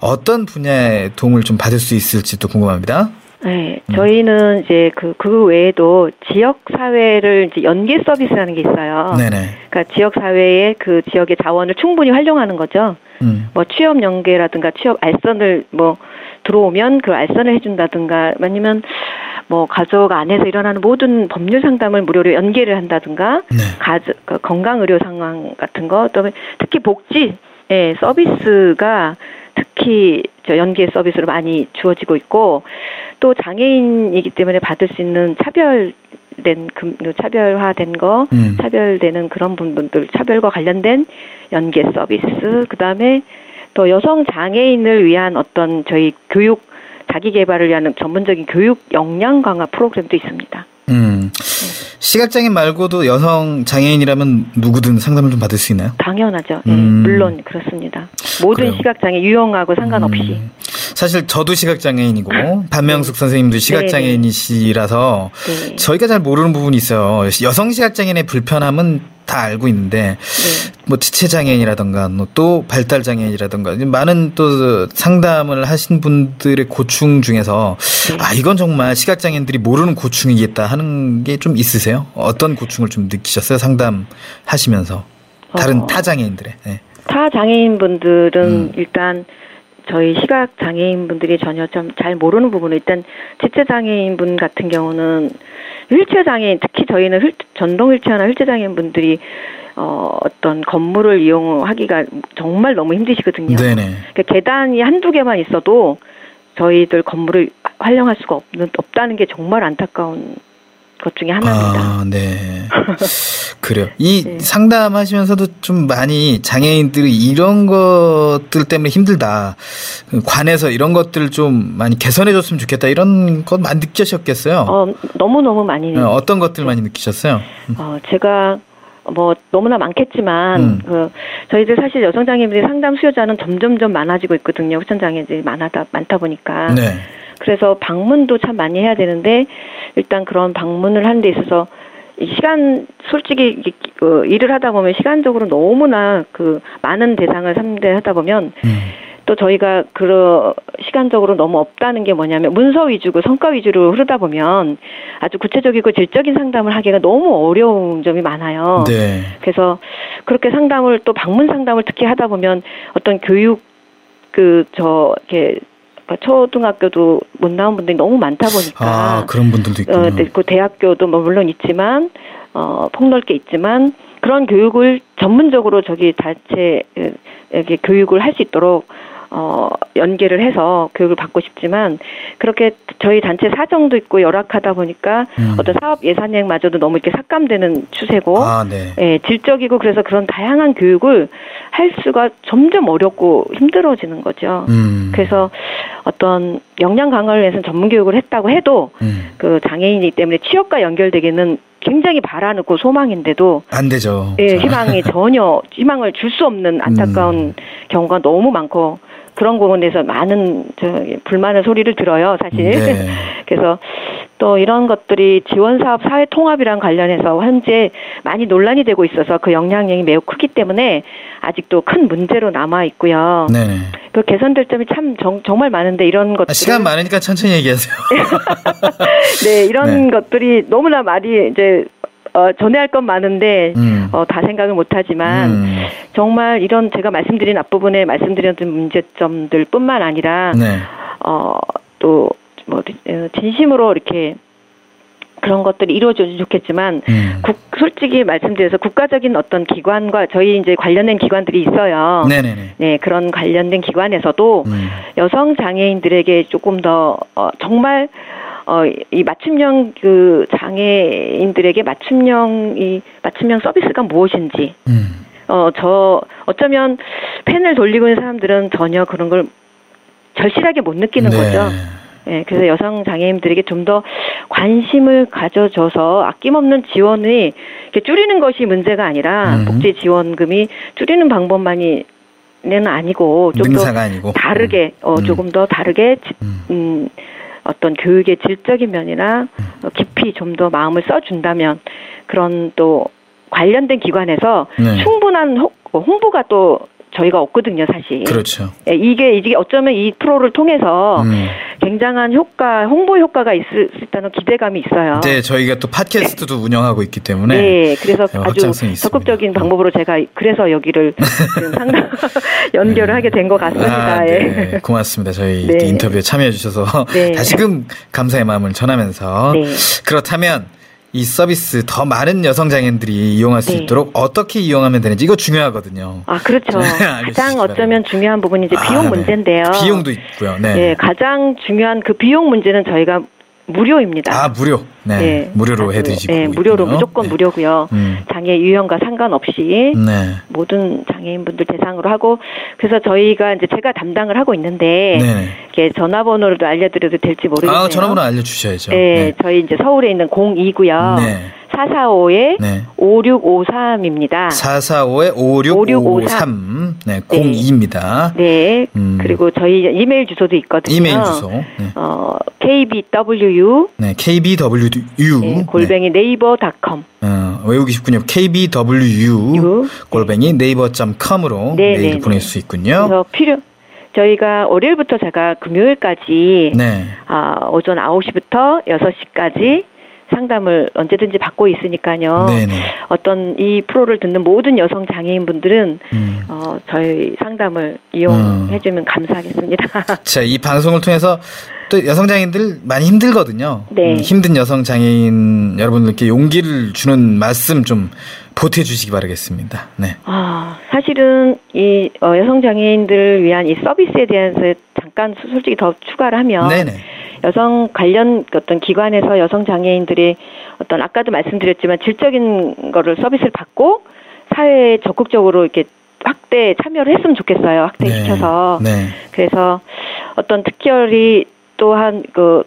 어떤 분야의 도움을 좀 받을 수 있을지도 궁금합니다. 네, 저희는 이제 그, 그 외에도 지역 사회를 이제 연계 서비스라는 게 있어요. 네네. 그러니까 지역 사회의 그 지역의 자원을 충분히 활용하는 거죠. 음. 뭐 취업 연계라든가 취업 알선을 뭐 들어오면 그 알선을 해준다든가 아니면 뭐 가족 안에서 일어나는 모든 법률 상담을 무료로 연계를 한다든가 네. 가족 그 건강 의료 상황 같은 거또 특히 복지 예, 서비스가 특히 저 연계 서비스로 많이 주어지고 있고 또 장애인이기 때문에 받을 수 있는 차별된 금 차별화된 거 음. 차별되는 그런 부분들 차별과 관련된 연계 서비스 그다음에 또 여성 장애인을 위한 어떤 저희 교육 자기 개발을 위한 전문적인 교육 역량 강화 프로그램도 있습니다. 음. 시각장애인 말고도 여성 장애인이라면 누구든 상담을 좀 받을 수 있나요? 당연하죠. 예, 음. 물론 그렇습니다. 모든 그래요. 시각장애 유형하고 상관없이. 음. 사실 저도 시각장애인이고 반명숙 선생님도 시각장애인이시라서 네. 저희가 잘 모르는 부분이 있어요. 여성 시각장애인의 불편함은 다 알고 있는데 네. 뭐 지체 장애인이라든가 뭐또 발달 장애인이라든가 많은 또 상담을 하신 분들의 고충 중에서 네. 아 이건 정말 시각 장애인들이 모르는 고충이겠다 하는 게 좀 있으세요? 어떤 고충을 좀 느끼셨어요? 상담하시면서 다른 어. 타 장애인들의 네. 타 장애인분들은 음. 일단 저희 시각 장애인분들이 전혀 좀 잘 모르는 부분은 일단 지체 장애인분 같은 경우는 휠체어 장애인 특히 저희는 휠, 전동 휠체어나 휠체어 장애인 분들이 어, 어떤 건물을 이용하기가 정말 너무 힘드시거든요. 네네. 그러니까 계단이 한두 개만 있어도 저희들 건물을 활용할 수가 없는, 없다는 게 정말 안타까운 것 중에 하나입니다. 아, 네. 그래요. 이 네. 상담하시면서도 좀 많이 장애인들이 이런 것들 때문에 힘들다. 그 관에서 이런 것들을 좀 많이 개선해 줬으면 좋겠다. 이런 것 많이 느끼셨겠어요. 어, 너무너무 많이 네, 어떤 것들 많이 느끼셨어요? 어, 제가 뭐 너무나 많겠지만 음. 그 저희들 사실 여성 장애인들이 상담 수요자는 점점점 많아지고 있거든요. 후천 장애인들이 많아다 많다 보니까 네. 그래서 방문도 참 많이 해야 되는데 일단 그런 방문을 하는 데 있어서 이 시간 솔직히 어, 일을 하다 보면 시간적으로 너무나 그 많은 대상을 상대하다 보면 음. 또 저희가 그 시간적으로 너무 없다는 게 뭐냐면 문서 위주고 성과 위주로 흐르다 보면 아주 구체적이고 질적인 상담을 하기가 너무 어려운 점이 많아요. 네. 그래서 그렇게 상담을 또 방문 상담을 특히 하다 보면 어떤 교육 그저 이렇게 초등학교도 못 나온 분들이 너무 많다 보니까 아, 그런 분들도 있군요. 어, 네, 그 대학교도 뭐 물론 있지만 어 폭넓게 있지만 그런 교육을 전문적으로 저기 단체에게 교육을 할 수 있도록 어 연계를 해서 교육을 받고 싶지만 그렇게 저희 단체 사정도 있고 열악하다 보니까 음. 어떤 사업 예산액마저도 너무 이렇게 삭감되는 추세고 아, 네. 예, 질적이고 그래서 그런 다양한 교육을 할 수가 점점 어렵고 힘들어지는 거죠. 음. 그래서 어떤 역량 강화를 위해서 전문 교육을 했다고 해도 음. 그 장애인이기 때문에 취업과 연결되기는 굉장히 바라는 그 소망인데도 안 되죠. 예, 자. 희망이 전혀 희망을 줄 수 없는 안타까운 음. 경우가 너무 많고 그런 부분에서 많은 저 불만의 소리를 들어요, 사실. 네. 그래서 또 이런 것들이 지원 사업 사회 통합이랑 관련해서 현재 많이 논란이 되고 있어서 그 영향력이 매우 크기 때문에 아직도 큰 문제로 남아 있고요. 네네. 그 개선될 점이 참 정, 말 많은데 이런 것들 아, 시간 많으니까 천천히 얘기하세요. 네, 이런 네. 것들이 너무나 많이 이제 어, 전해할 건 많은데 음. 어, 다 생각을 못하지만 음. 정말 이런 제가 말씀드린 앞부분에 말씀드렸던 문제점들뿐만 아니라 네. 어, 또, 뭐, 어, 진심으로 이렇게 그런 것들이 이루어졌으면 좋겠지만, 음. 국, 솔직히 말씀드려서 국가적인 어떤 기관과 저희 이제 관련된 기관들이 있어요. 네네네. 네, 그런 관련된 기관에서도 음. 여성 장애인들에게 조금 더, 어, 정말, 어, 이 맞춤형 그 장애인들에게 맞춤형, 이 맞춤형 서비스가 무엇인지, 음. 어, 저, 어쩌면 펜을 돌리고 있는 사람들은 전혀 그런 걸 절실하게 못 느끼는 네. 거죠. 예, 그래서 여성 장애인들에게 좀 더 관심을 가져줘서 아낌없는 지원이 이렇게 줄이는 것이 문제가 아니라 음. 복지 지원금이 줄이는 방법만이 는 아니고 좀 더. 다르게 어 음. 조금 더 다르게 지- 음. 음 어떤 교육의 질적인 면이나 어, 깊이 좀 더 마음을 써준다면 그런 또 관련된 기관에서 네. 충분한 홍- 홍보가 또 저희가 없거든요, 사실. 그렇죠. 예, 이게 이게 어쩌면 이 프로를 통해서 음. 굉장한 효과, 홍보 효과가 있을 수 있다는 기대감이 있어요. 네, 저희가 또 팟캐스트도 운영하고 있기 때문에 네, 그래서 어, 아주 있습니다. 적극적인 방법으로 제가 그래서 여기를 상담 연결을 하게 된 것 같습니다. 아, 예. 네. 고맙습니다. 저희 네. 인터뷰에 참여해 주셔서 네. 다시금 감사의 마음을 전하면서 네. 그렇다면 이 서비스 더 많은 여성 장애인들이 이용할 수 네. 있도록 어떻게 이용하면 되는지 이거 중요하거든요. 아, 그렇죠. 네, 가장 어쩌면 중요한 부분이 이제 비용 아, 네. 문제인데요. 비용도 있고요. 네. 예, 가장 중요한 그 비용 문제는 저희가 무료입니다. 아 무료. 네. 예, 무료로 아주, 해드리시고. 예, 무료로 있군요. 무조건 네. 무료고요. 음. 장애 유형과 상관없이 네. 모든 장애인분들 대상으로 하고 그래서 저희가 이제 제가 담당을 하고 있는데 네. 이렇게 전화번호를 알려드려도 될지 모르겠네요. 아 전화번호 알려주셔야죠. 네, 저희 이제 서울에 있는 02고요. 네. 445에 네. 5653입니다. 445에 5653. 네, 02입니다. 네. 음. 그리고 저희 이메일 주소도 있거든요. 이메일 주소. 네. 어, kbwu 네, KBWU. 네, 골뱅이 네 이버닷컴. 어, 외우기 쉽군요. KBWU 유. 골뱅이 네이버.com으로 네, 메일 네, 보낼 네. 수 있군요. 그래서 필요 저희가 월요일부터 제가 금요일까지 네. 아, 오전 9시부터 6시까지 상담을 언제든지 받고 있으니까요. 네네. 어떤 이 프로를 듣는 모든 여성 장애인분들은 음. 어, 저희 상담을 이용해주면 감사하겠습니다. 자, 이 방송을 통해서 또 여성 장애인들 많이 힘들거든요. 네. 음, 힘든 여성 장애인 여러분들께 용기를 주는 말씀 좀 보태 주시기 바라겠습니다. 네. 아, 사실은 이 어, 여성 장애인들을 위한 이 서비스에 대해서 잠깐 소- 솔직히 더 추가를 하면 네네. 여성 관련 어떤 기관에서 여성 장애인들이 어떤 아까도 말씀드렸지만 질적인 거를 서비스를 받고 사회에 적극적으로 이렇게 확대 참여를 했으면 좋겠어요. 확대시켜서. 네. 그래서 어떤 특별히 또한 그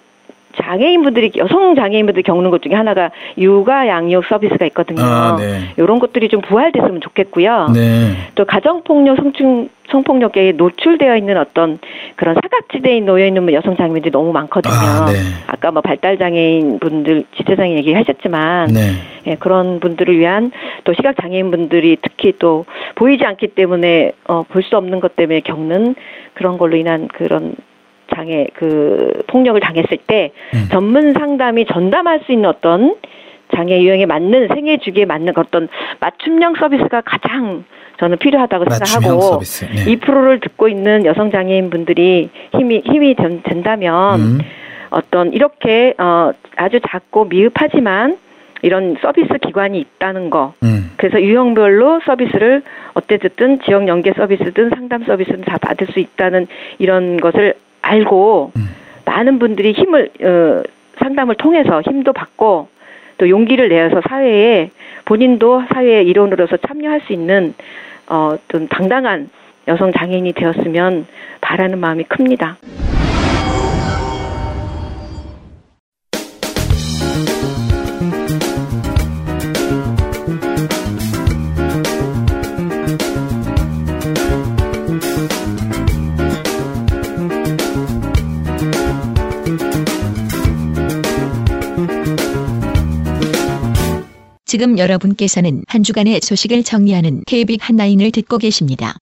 장애인분들이 여성 장애인분들이 겪는 것 중에 하나가 육아 양육 서비스가 있거든요. 아, 네. 이런 것들이 좀 부활됐으면 좋겠고요. 네. 또 가정 폭력, 성충, 성폭력에 노출되어 있는 어떤 그런 사각지대에 놓여 있는 여성 장애인들이 너무 많거든요. 아, 네. 아까 뭐 발달 장애인 분들, 지체 장애 얘기하셨지만, 네. 예, 그런 분들을 위한 또 시각 장애인 분들이 특히 또 보이지 않기 때문에 어, 볼 수 없는 것 때문에 겪는 그런 걸로 인한 그런 장애 그 폭력을 당했을 때 음. 전문 상담이 전담할 수 있는 어떤 장애 유형에 맞는 생애 주기에 맞는 어떤 맞춤형 서비스가 가장 저는 필요하다고 생각하고 서비스. 네. 이 프로를 듣고 있는 여성 장애인 분들이 힘이 힘이 된, 된다면 음. 어떤 이렇게 어 아주 작고 미흡하지만 이런 서비스 기관이 있다는 거. 음. 그래서 유형별로 서비스를 어때 듣든 지역 연계 서비스든 상담 서비스든 다 받을 수 있다는 이런 것을 알고 음. 많은 분들이 힘을 어, 상담을 통해서 힘도 받고 또 용기를 내어서 사회에 본인도 사회의 일원으로서 참여할 수 있는 어, 어떤 당당한 여성 장애인이 되었으면 바라는 마음이 큽니다. 지금 여러분께서는 한 주간의 소식을 정리하는 KB 한라인을 듣고 계십니다.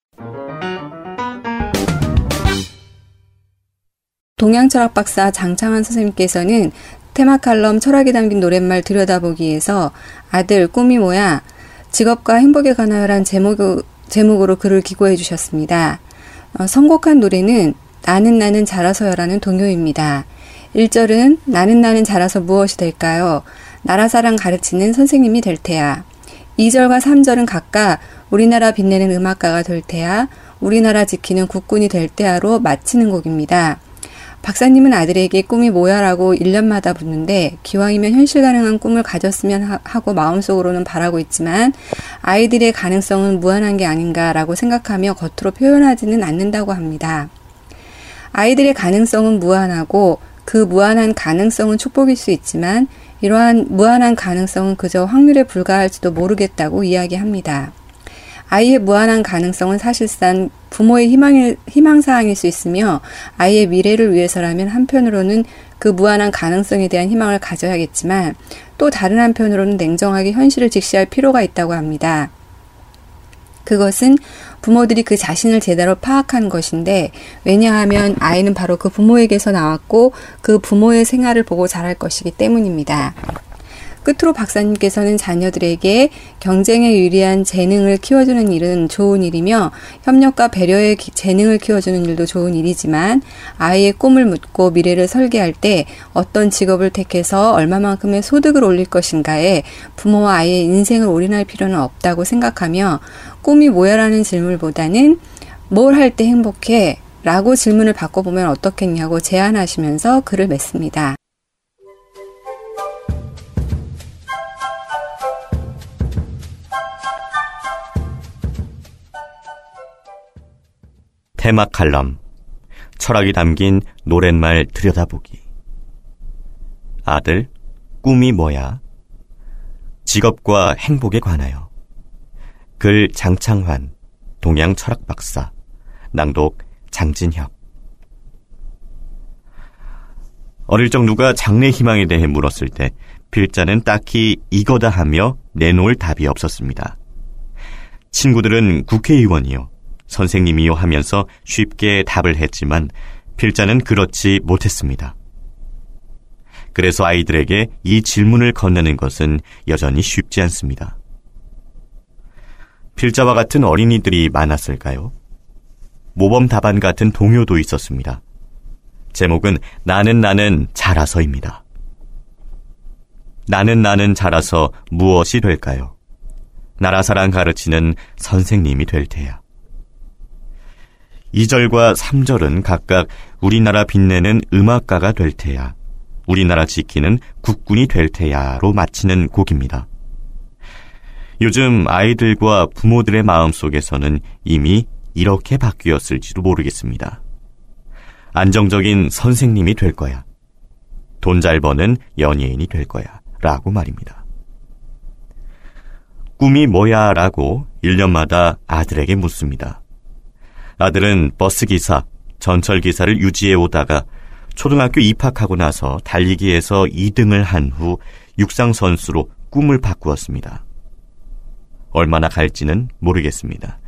동양철학 박사 장창환 선생님께서는 테마 칼럼 철학이 담긴 노랫말 들여다보기에서 아들 꿈이 뭐야 직업과 행복에 관하여란 제목, 제목으로 글을 기고해 주셨습니다. 어, 선곡한 노래는 나는 나는 자라서여라는 동요입니다. 1절은 나는 나는 자라서 무엇이 될까요? 나라사랑 가르치는 선생님이 될 테야. 2절과 3절은 각각 우리나라 빛내는 음악가가 될 테야, 우리나라 지키는 국군이 될 때야로 마치는 곡입니다. 박사님은 아들에게 꿈이 뭐야라고 1년마다 묻는데 기왕이면 현실 가능한 꿈을 가졌으면 하고 마음속으로는 바라고 있지만 아이들의 가능성은 무한한 게 아닌가라고 생각하며 겉으로 표현하지는 않는다고 합니다. 아이들의 가능성은 무한하고 그 무한한 가능성은 축복일 수 있지만 이러한 무한한 가능성은 그저 확률에 불과할지도 모르겠다고 이야기합니다. 아이의 무한한 가능성은 사실상 부모의 희망, 희망사항일 수 있으며 아이의 미래를 위해서라면 한편으로는 그 무한한 가능성에 대한 희망을 가져야겠지만 또 다른 한편으로는 냉정하게 현실을 직시할 필요가 있다고 합니다. 그것은 부모들이 그 자신을 제대로 파악한 것인데 왜냐하면 아이는 바로 그 부모에게서 나왔고 그 부모의 생활을 보고 자랄 것이기 때문입니다. 끝으로 박사님께서는 자녀들에게 경쟁에 유리한 재능을 키워주는 일은 좋은 일이며 협력과 배려의 재능을 키워주는 일도 좋은 일이지만 아이의 꿈을 묻고 미래를 설계할 때 어떤 직업을 택해서 얼마만큼의 소득을 올릴 것인가에 부모와 아이의 인생을 올인할 필요는 없다고 생각하며 꿈이 뭐야라는 질문보다는 뭘 할 때 행복해? 라고 질문을 바꿔보면 어떻겠냐고 제안하시면서 글을 맺습니다. 테마 칼럼 철학이 담긴 노랫말 들여다보기 아들 꿈이 뭐야? 직업과 행복에 관하여 글 장창환 동양 철학 박사 낭독 장진혁 어릴 적 누가 장래 희망에 대해 물었을 때 필자는 딱히 이거다 하며 내놓을 답이 없었습니다. 친구들은 국회의원이요. 선생님이요 하면서 쉽게 답을 했지만 필자는 그렇지 못했습니다. 그래서 아이들에게 이 질문을 건네는 것은 여전히 쉽지 않습니다. 필자와 같은 어린이들이 많았을까요? 모범 답안 같은 동요도 있었습니다. 제목은 나는 나는 자라서입니다. 나는 나는 자라서 무엇이 될까요? 나라사랑 가르치는 선생님이 될 테야. 2절과 3절은 각각 우리나라 빛내는 음악가가 될 테야, 우리나라 지키는 국군이 될 테야로 마치는 곡입니다. 요즘 아이들과 부모들의 마음 속에서는 이미 이렇게 바뀌었을지도 모르겠습니다. 안정적인 선생님이 될 거야. 돈 잘 버는 연예인이 될 거야. 라고 말입니다. 꿈이 뭐야? 라고 1년마다 아들에게 묻습니다. 아들은 버스기사, 전철기사를 유지해 오다가 초등학교 입학하고 나서 달리기에서 2등을 한 후 육상선수로 꿈을 바꾸었습니다. 얼마나 갈지는 모르겠습니다.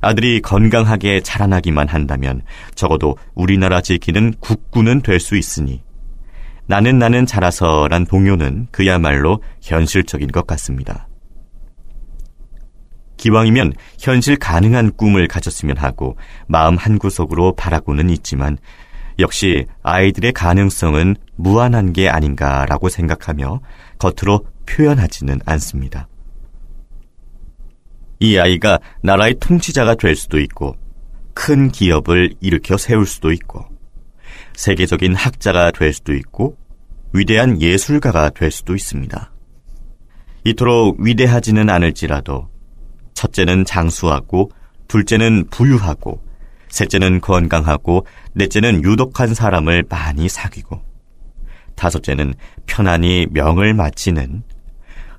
아들이 건강하게 자라나기만 한다면 적어도 우리나라 지키는 국군은 될 수 있으니 나는 나는 자라서란 동요는 그야말로 현실적인 것 같습니다. 기왕이면 현실 가능한 꿈을 가졌으면 하고 마음 한구석으로 바라고는 있지만 역시 아이들의 가능성은 무한한 게 아닌가라고 생각하며 겉으로 표현하지는 않습니다. 이 아이가 나라의 통치자가 될 수도 있고 큰 기업을 일으켜 세울 수도 있고 세계적인 학자가 될 수도 있고 위대한 예술가가 될 수도 있습니다. 이토록 위대하지는 않을지라도 첫째는 장수하고, 둘째는 부유하고, 셋째는 건강하고, 넷째는 유독한 사람을 많이 사귀고, 다섯째는 편안히 명을 마치는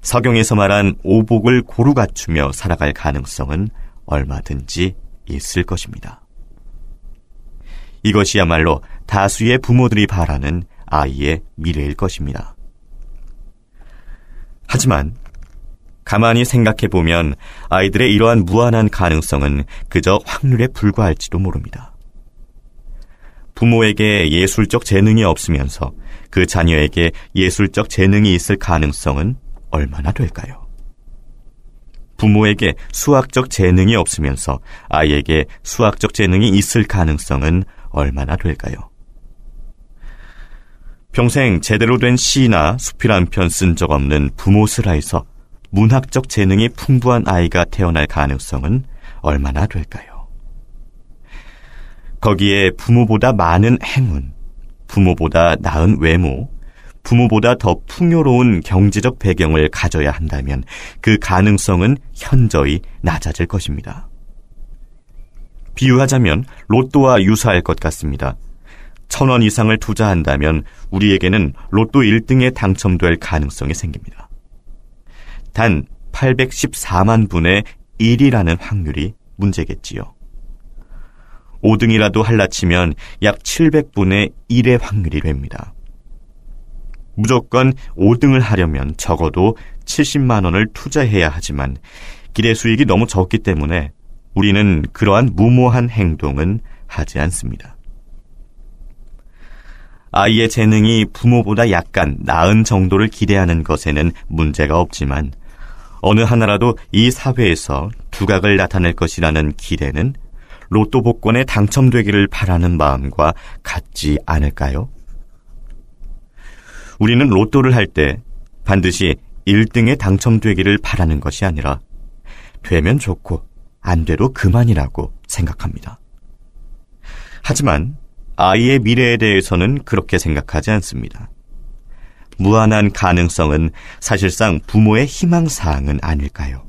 서경에서 말한 오복을 고루 갖추며 살아갈 가능성은 얼마든지 있을 것입니다. 이것이야말로 다수의 부모들이 바라는 아이의 미래일 것입니다. 하지만 가만히 생각해 보면 아이들의 이러한 무한한 가능성은 그저 확률에 불과할지도 모릅니다. 부모에게 예술적 재능이 없으면서 그 자녀에게 예술적 재능이 있을 가능성은 얼마나 될까요? 부모에게 수학적 재능이 없으면서 아이에게 수학적 재능이 있을 가능성은 얼마나 될까요? 평생 제대로 된 시나 수필 한 편 쓴 적 없는 부모 슬하에서 문학적 재능이 풍부한 아이가 태어날 가능성은 얼마나 될까요? 거기에 부모보다 많은 행운, 부모보다 나은 외모, 부모보다 더 풍요로운 경제적 배경을 가져야 한다면 그 가능성은 현저히 낮아질 것입니다. 비유하자면 로또와 유사할 것 같습니다. 천 원 이상을 투자한다면 우리에게는 로또 1등에 당첨될 가능성이 생깁니다. 단 814만 분의 1이라는 확률이 문제겠지요. 5등이라도 할라치면 약 700분의 1의 확률이 됩니다. 무조건 5등을 하려면 적어도 70만 원을 투자해야 하지만 기대 수익이 너무 적기 때문에 우리는 그러한 무모한 행동은 하지 않습니다. 아이의 재능이 부모보다 약간 나은 정도를 기대하는 것에는 문제가 없지만 어느 하나라도 이 사회에서 두각을 나타낼 것이라는 기대는 로또 복권에 당첨되기를 바라는 마음과 같지 않을까요? 우리는 로또를 할 때 반드시 1등에 당첨되기를 바라는 것이 아니라 되면 좋고 안 돼도 그만이라고 생각합니다. 하지만 아이의 미래에 대해서는 그렇게 생각하지 않습니다. 무한한 가능성은 사실상 부모의 희망사항은 아닐까요?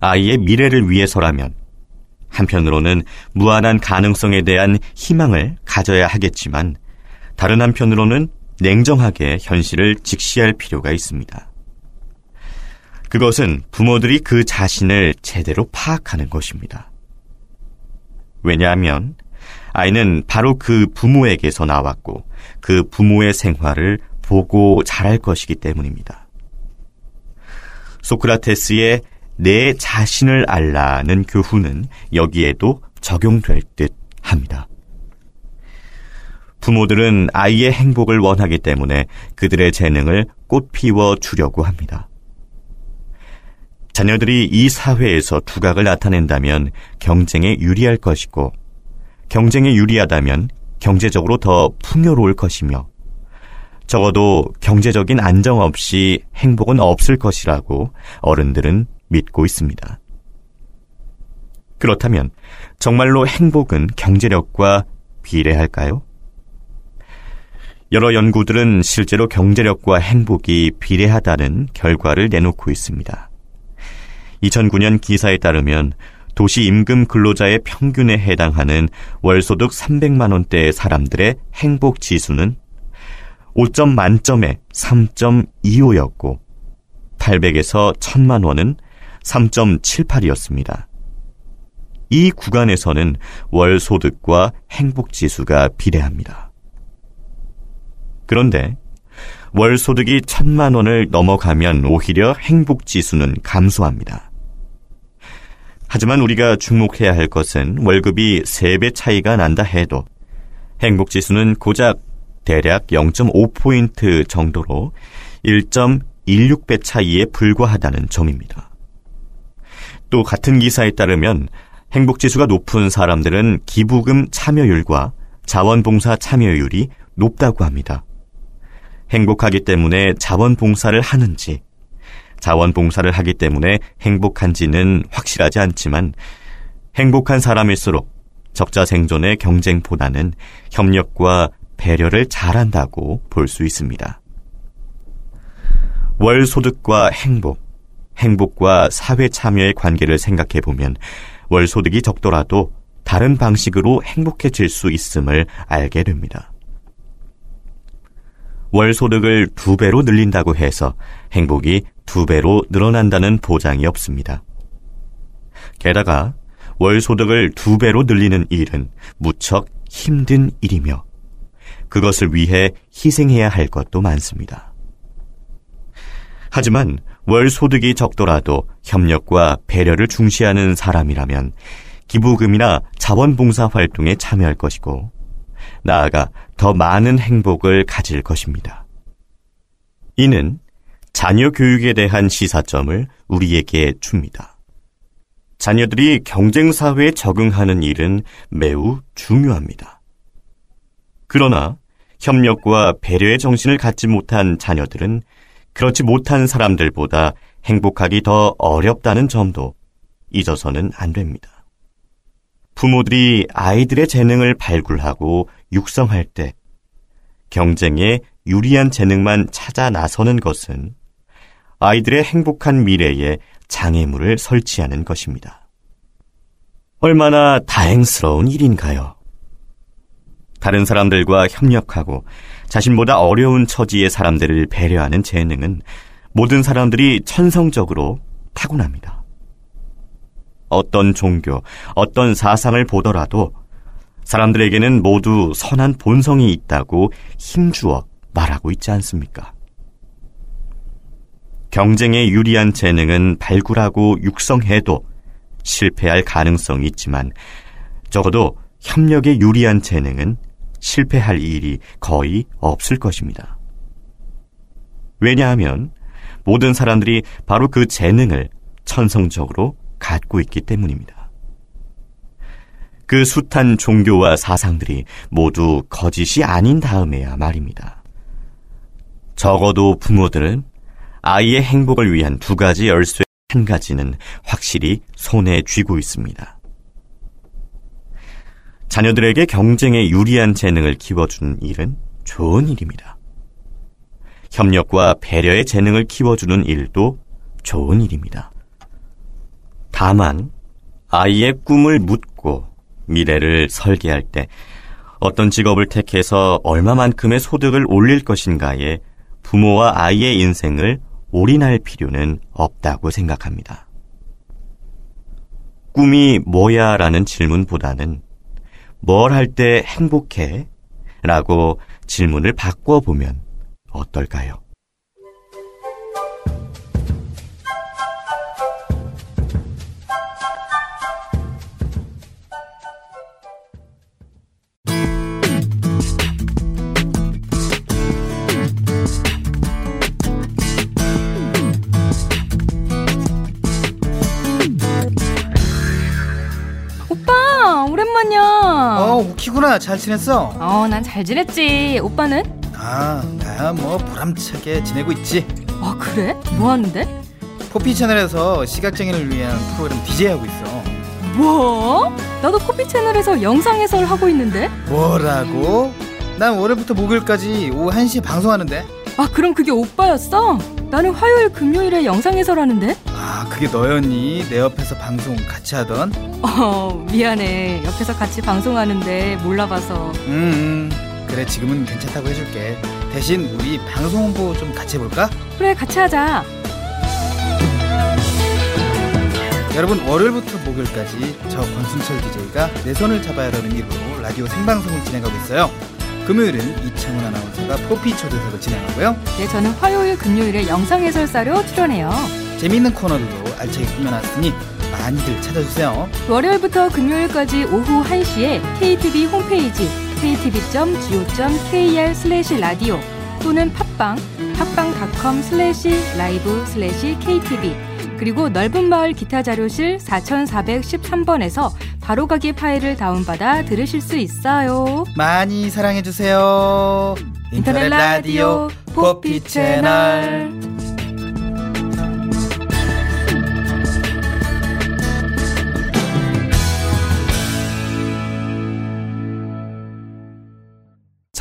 아이의 미래를 위해서라면 한편으로는 무한한 가능성에 대한 희망을 가져야 하겠지만 다른 한편으로는 냉정하게 현실을 직시할 필요가 있습니다. 그것은 부모들이 그 자신을 제대로 파악하는 것입니다. 왜냐하면 아이는 바로 그 부모에게서 나왔고 그 부모의 생활을 보고 자랄 것이기 때문입니다. 소크라테스의 내 자신을 알라는 교훈은 여기에도 적용될 듯 합니다. 부모들은 아이의 행복을 원하기 때문에 그들의 재능을 꽃피워 주려고 합니다. 자녀들이 이 사회에서 두각을 나타낸다면 경쟁에 유리할 것이고, 경쟁에 유리하다면 경제적으로 더 풍요로울 것이며, 적어도 경제적인 안정 없이 행복은 없을 것이라고 어른들은 믿고 있습니다. 그렇다면 정말로 행복은 경제력과 비례할까요? 여러 연구들은 실제로 경제력과 행복이 비례하다는 결과를 내놓고 있습니다. 2009년 기사에 따르면 도시 임금 근로자의 평균에 해당하는 월소득 300만 원대의 사람들의 행복 지수는 5점 만점에 3.25였고 800에서 1000만 원은 3.78이었습니다. 이 구간에서는 월 소득과 행복 지수가 비례합니다. 그런데 월 소득이 천만 원을 넘어가면 오히려 행복 지수는 감소합니다. 하지만 우리가 주목해야 할 것은 월급이 3배 차이가 난다 해도 행복 지수는 고작 대략 0.5포인트 정도로 1.16배 차이에 불과하다는 점입니다. 또 같은 기사에 따르면 행복 지수가 높은 사람들은 기부금 참여율과 자원봉사 참여율이 높다고 합니다. 행복하기 때문에 자원봉사를 하는지, 자원봉사를 하기 때문에 행복한지는 확실하지 않지만 행복한 사람일수록 적자 생존의 경쟁보다는 협력과 배려를 잘한다고 볼 수 있습니다. 월 소득과 행복, 행복과 사회 참여의 관계를 생각해 보면 월 소득이 적더라도 다른 방식으로 행복해질 수 있음을 알게 됩니다. 월 소득을 두 배로 늘린다고 해서 행복이 두 배로 늘어난다는 보장이 없습니다. 게다가 월 소득을 두 배로 늘리는 일은 무척 힘든 일이며 그것을 위해 희생해야 할 것도 많습니다. 하지만 월 소득이 적더라도 협력과 배려를 중시하는 사람이라면 기부금이나 자원봉사 활동에 참여할 것이고 나아가 더 많은 행복을 가질 것입니다. 이는 자녀 교육에 대한 시사점을 우리에게 줍니다. 자녀들이 경쟁사회에 적응하는 일은 매우 중요합니다. 그러나 협력과 배려의 정신을 갖지 못한 자녀들은 그렇지 못한 사람들보다 행복하기 더 어렵다는 점도 잊어서는 안 됩니다. 부모들이 아이들의 재능을 발굴하고 육성할 때 경쟁에 유리한 재능만 찾아 나서는 것은 아이들의 행복한 미래에 장애물을 설치하는 것입니다. 얼마나 다행스러운 일인가요? 다른 사람들과 협력하고 자신보다 어려운 처지의 사람들을 배려하는 재능은 모든 사람들이 천성적으로 타고납니다. 어떤 종교, 어떤 사상을 보더라도 사람들에게는 모두 선한 본성이 있다고 힘주어 말하고 있지 않습니까? 경쟁에 유리한 재능은 발굴하고 육성해도 실패할 가능성이 있지만 적어도 협력에 유리한 재능은 실패할 일이 거의 없을 것입니다. 왜냐하면 모든 사람들이 바로 그 재능을 천성적으로 갖고 있기 때문입니다. 그 숱한 종교와 사상들이 모두 거짓이 아닌 다음에야 말입니다. 적어도 부모들은 아이의 행복을 위한 두 가지 열쇠 한 가지는 확실히 손에 쥐고 있습니다. 자녀들에게 경쟁에 유리한 재능을 키워주는 일은 좋은 일입니다. 협력과 배려의 재능을 키워주는 일도 좋은 일입니다. 다만, 아이의 꿈을 묻고 미래를 설계할 때 어떤 직업을 택해서 얼마만큼의 소득을 올릴 것인가에 부모와 아이의 인생을 올인할 필요는 없다고 생각합니다. 꿈이 뭐야? 라는 질문보다는 뭘 할 때 행복해? 라고 질문을 바꿔보면 어떨까요? 오랜만이야. 어, 우키구나. 잘 지냈어? 어, 난 잘 지냈지. 오빠는? 아, 나야 뭐 보람차게 지내고 있지. 아 그래? 뭐 하는데? 포피 채널에서 시각장애인을 위한 프로그램 DJ 하고 있어. 뭐? 나도 포피 채널에서 영상 해설 하고 있는데. 뭐라고? 난 월요일부터 목요일까지 오후 1시에 방송하는데. 아 그럼 그게 오빠였어? 나는 화요일 금요일에 영상 해설하는데. 아, 그게 너였니? 내 옆에서 방송 같이 하던? 어 미안해. 옆에서 같이 방송하는데 몰라봐서. 음, 음. 그래, 지금은 괜찮다고 해줄게. 대신 우리 방송 홍보 좀 같이 해볼까? 그래 같이 하자. 여러분 월요일부터 목요일까지 저 권순철 DJ가 내 손을 잡아야라는 이름으로 라디오 생방송을 진행하고 있어요. 금요일은 이창훈 아나운서가 포피 초대석을 진행하고요. 네 저는 화요일 금요일에 영상 해설사로 출연해요. 재미있는 코너들도 알차게 꾸며놨으니 많이들 찾아주세요. 월요일부터 금요일까지 오후 1시에 KTV 홈페이지 ktv.go.kr 슬래시 라디오 또는 팟빵 팟빵닷컴 슬래시 라이브 슬래시 KTV 그리고 넓은 마을 기타 자료실 4413번에서 바로가기 파일을 다운받아 들으실 수 있어요. 많이 사랑해주세요. 인터넷 라디오 포피 채널.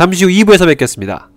잠시 후 2부에서 뵙겠습니다.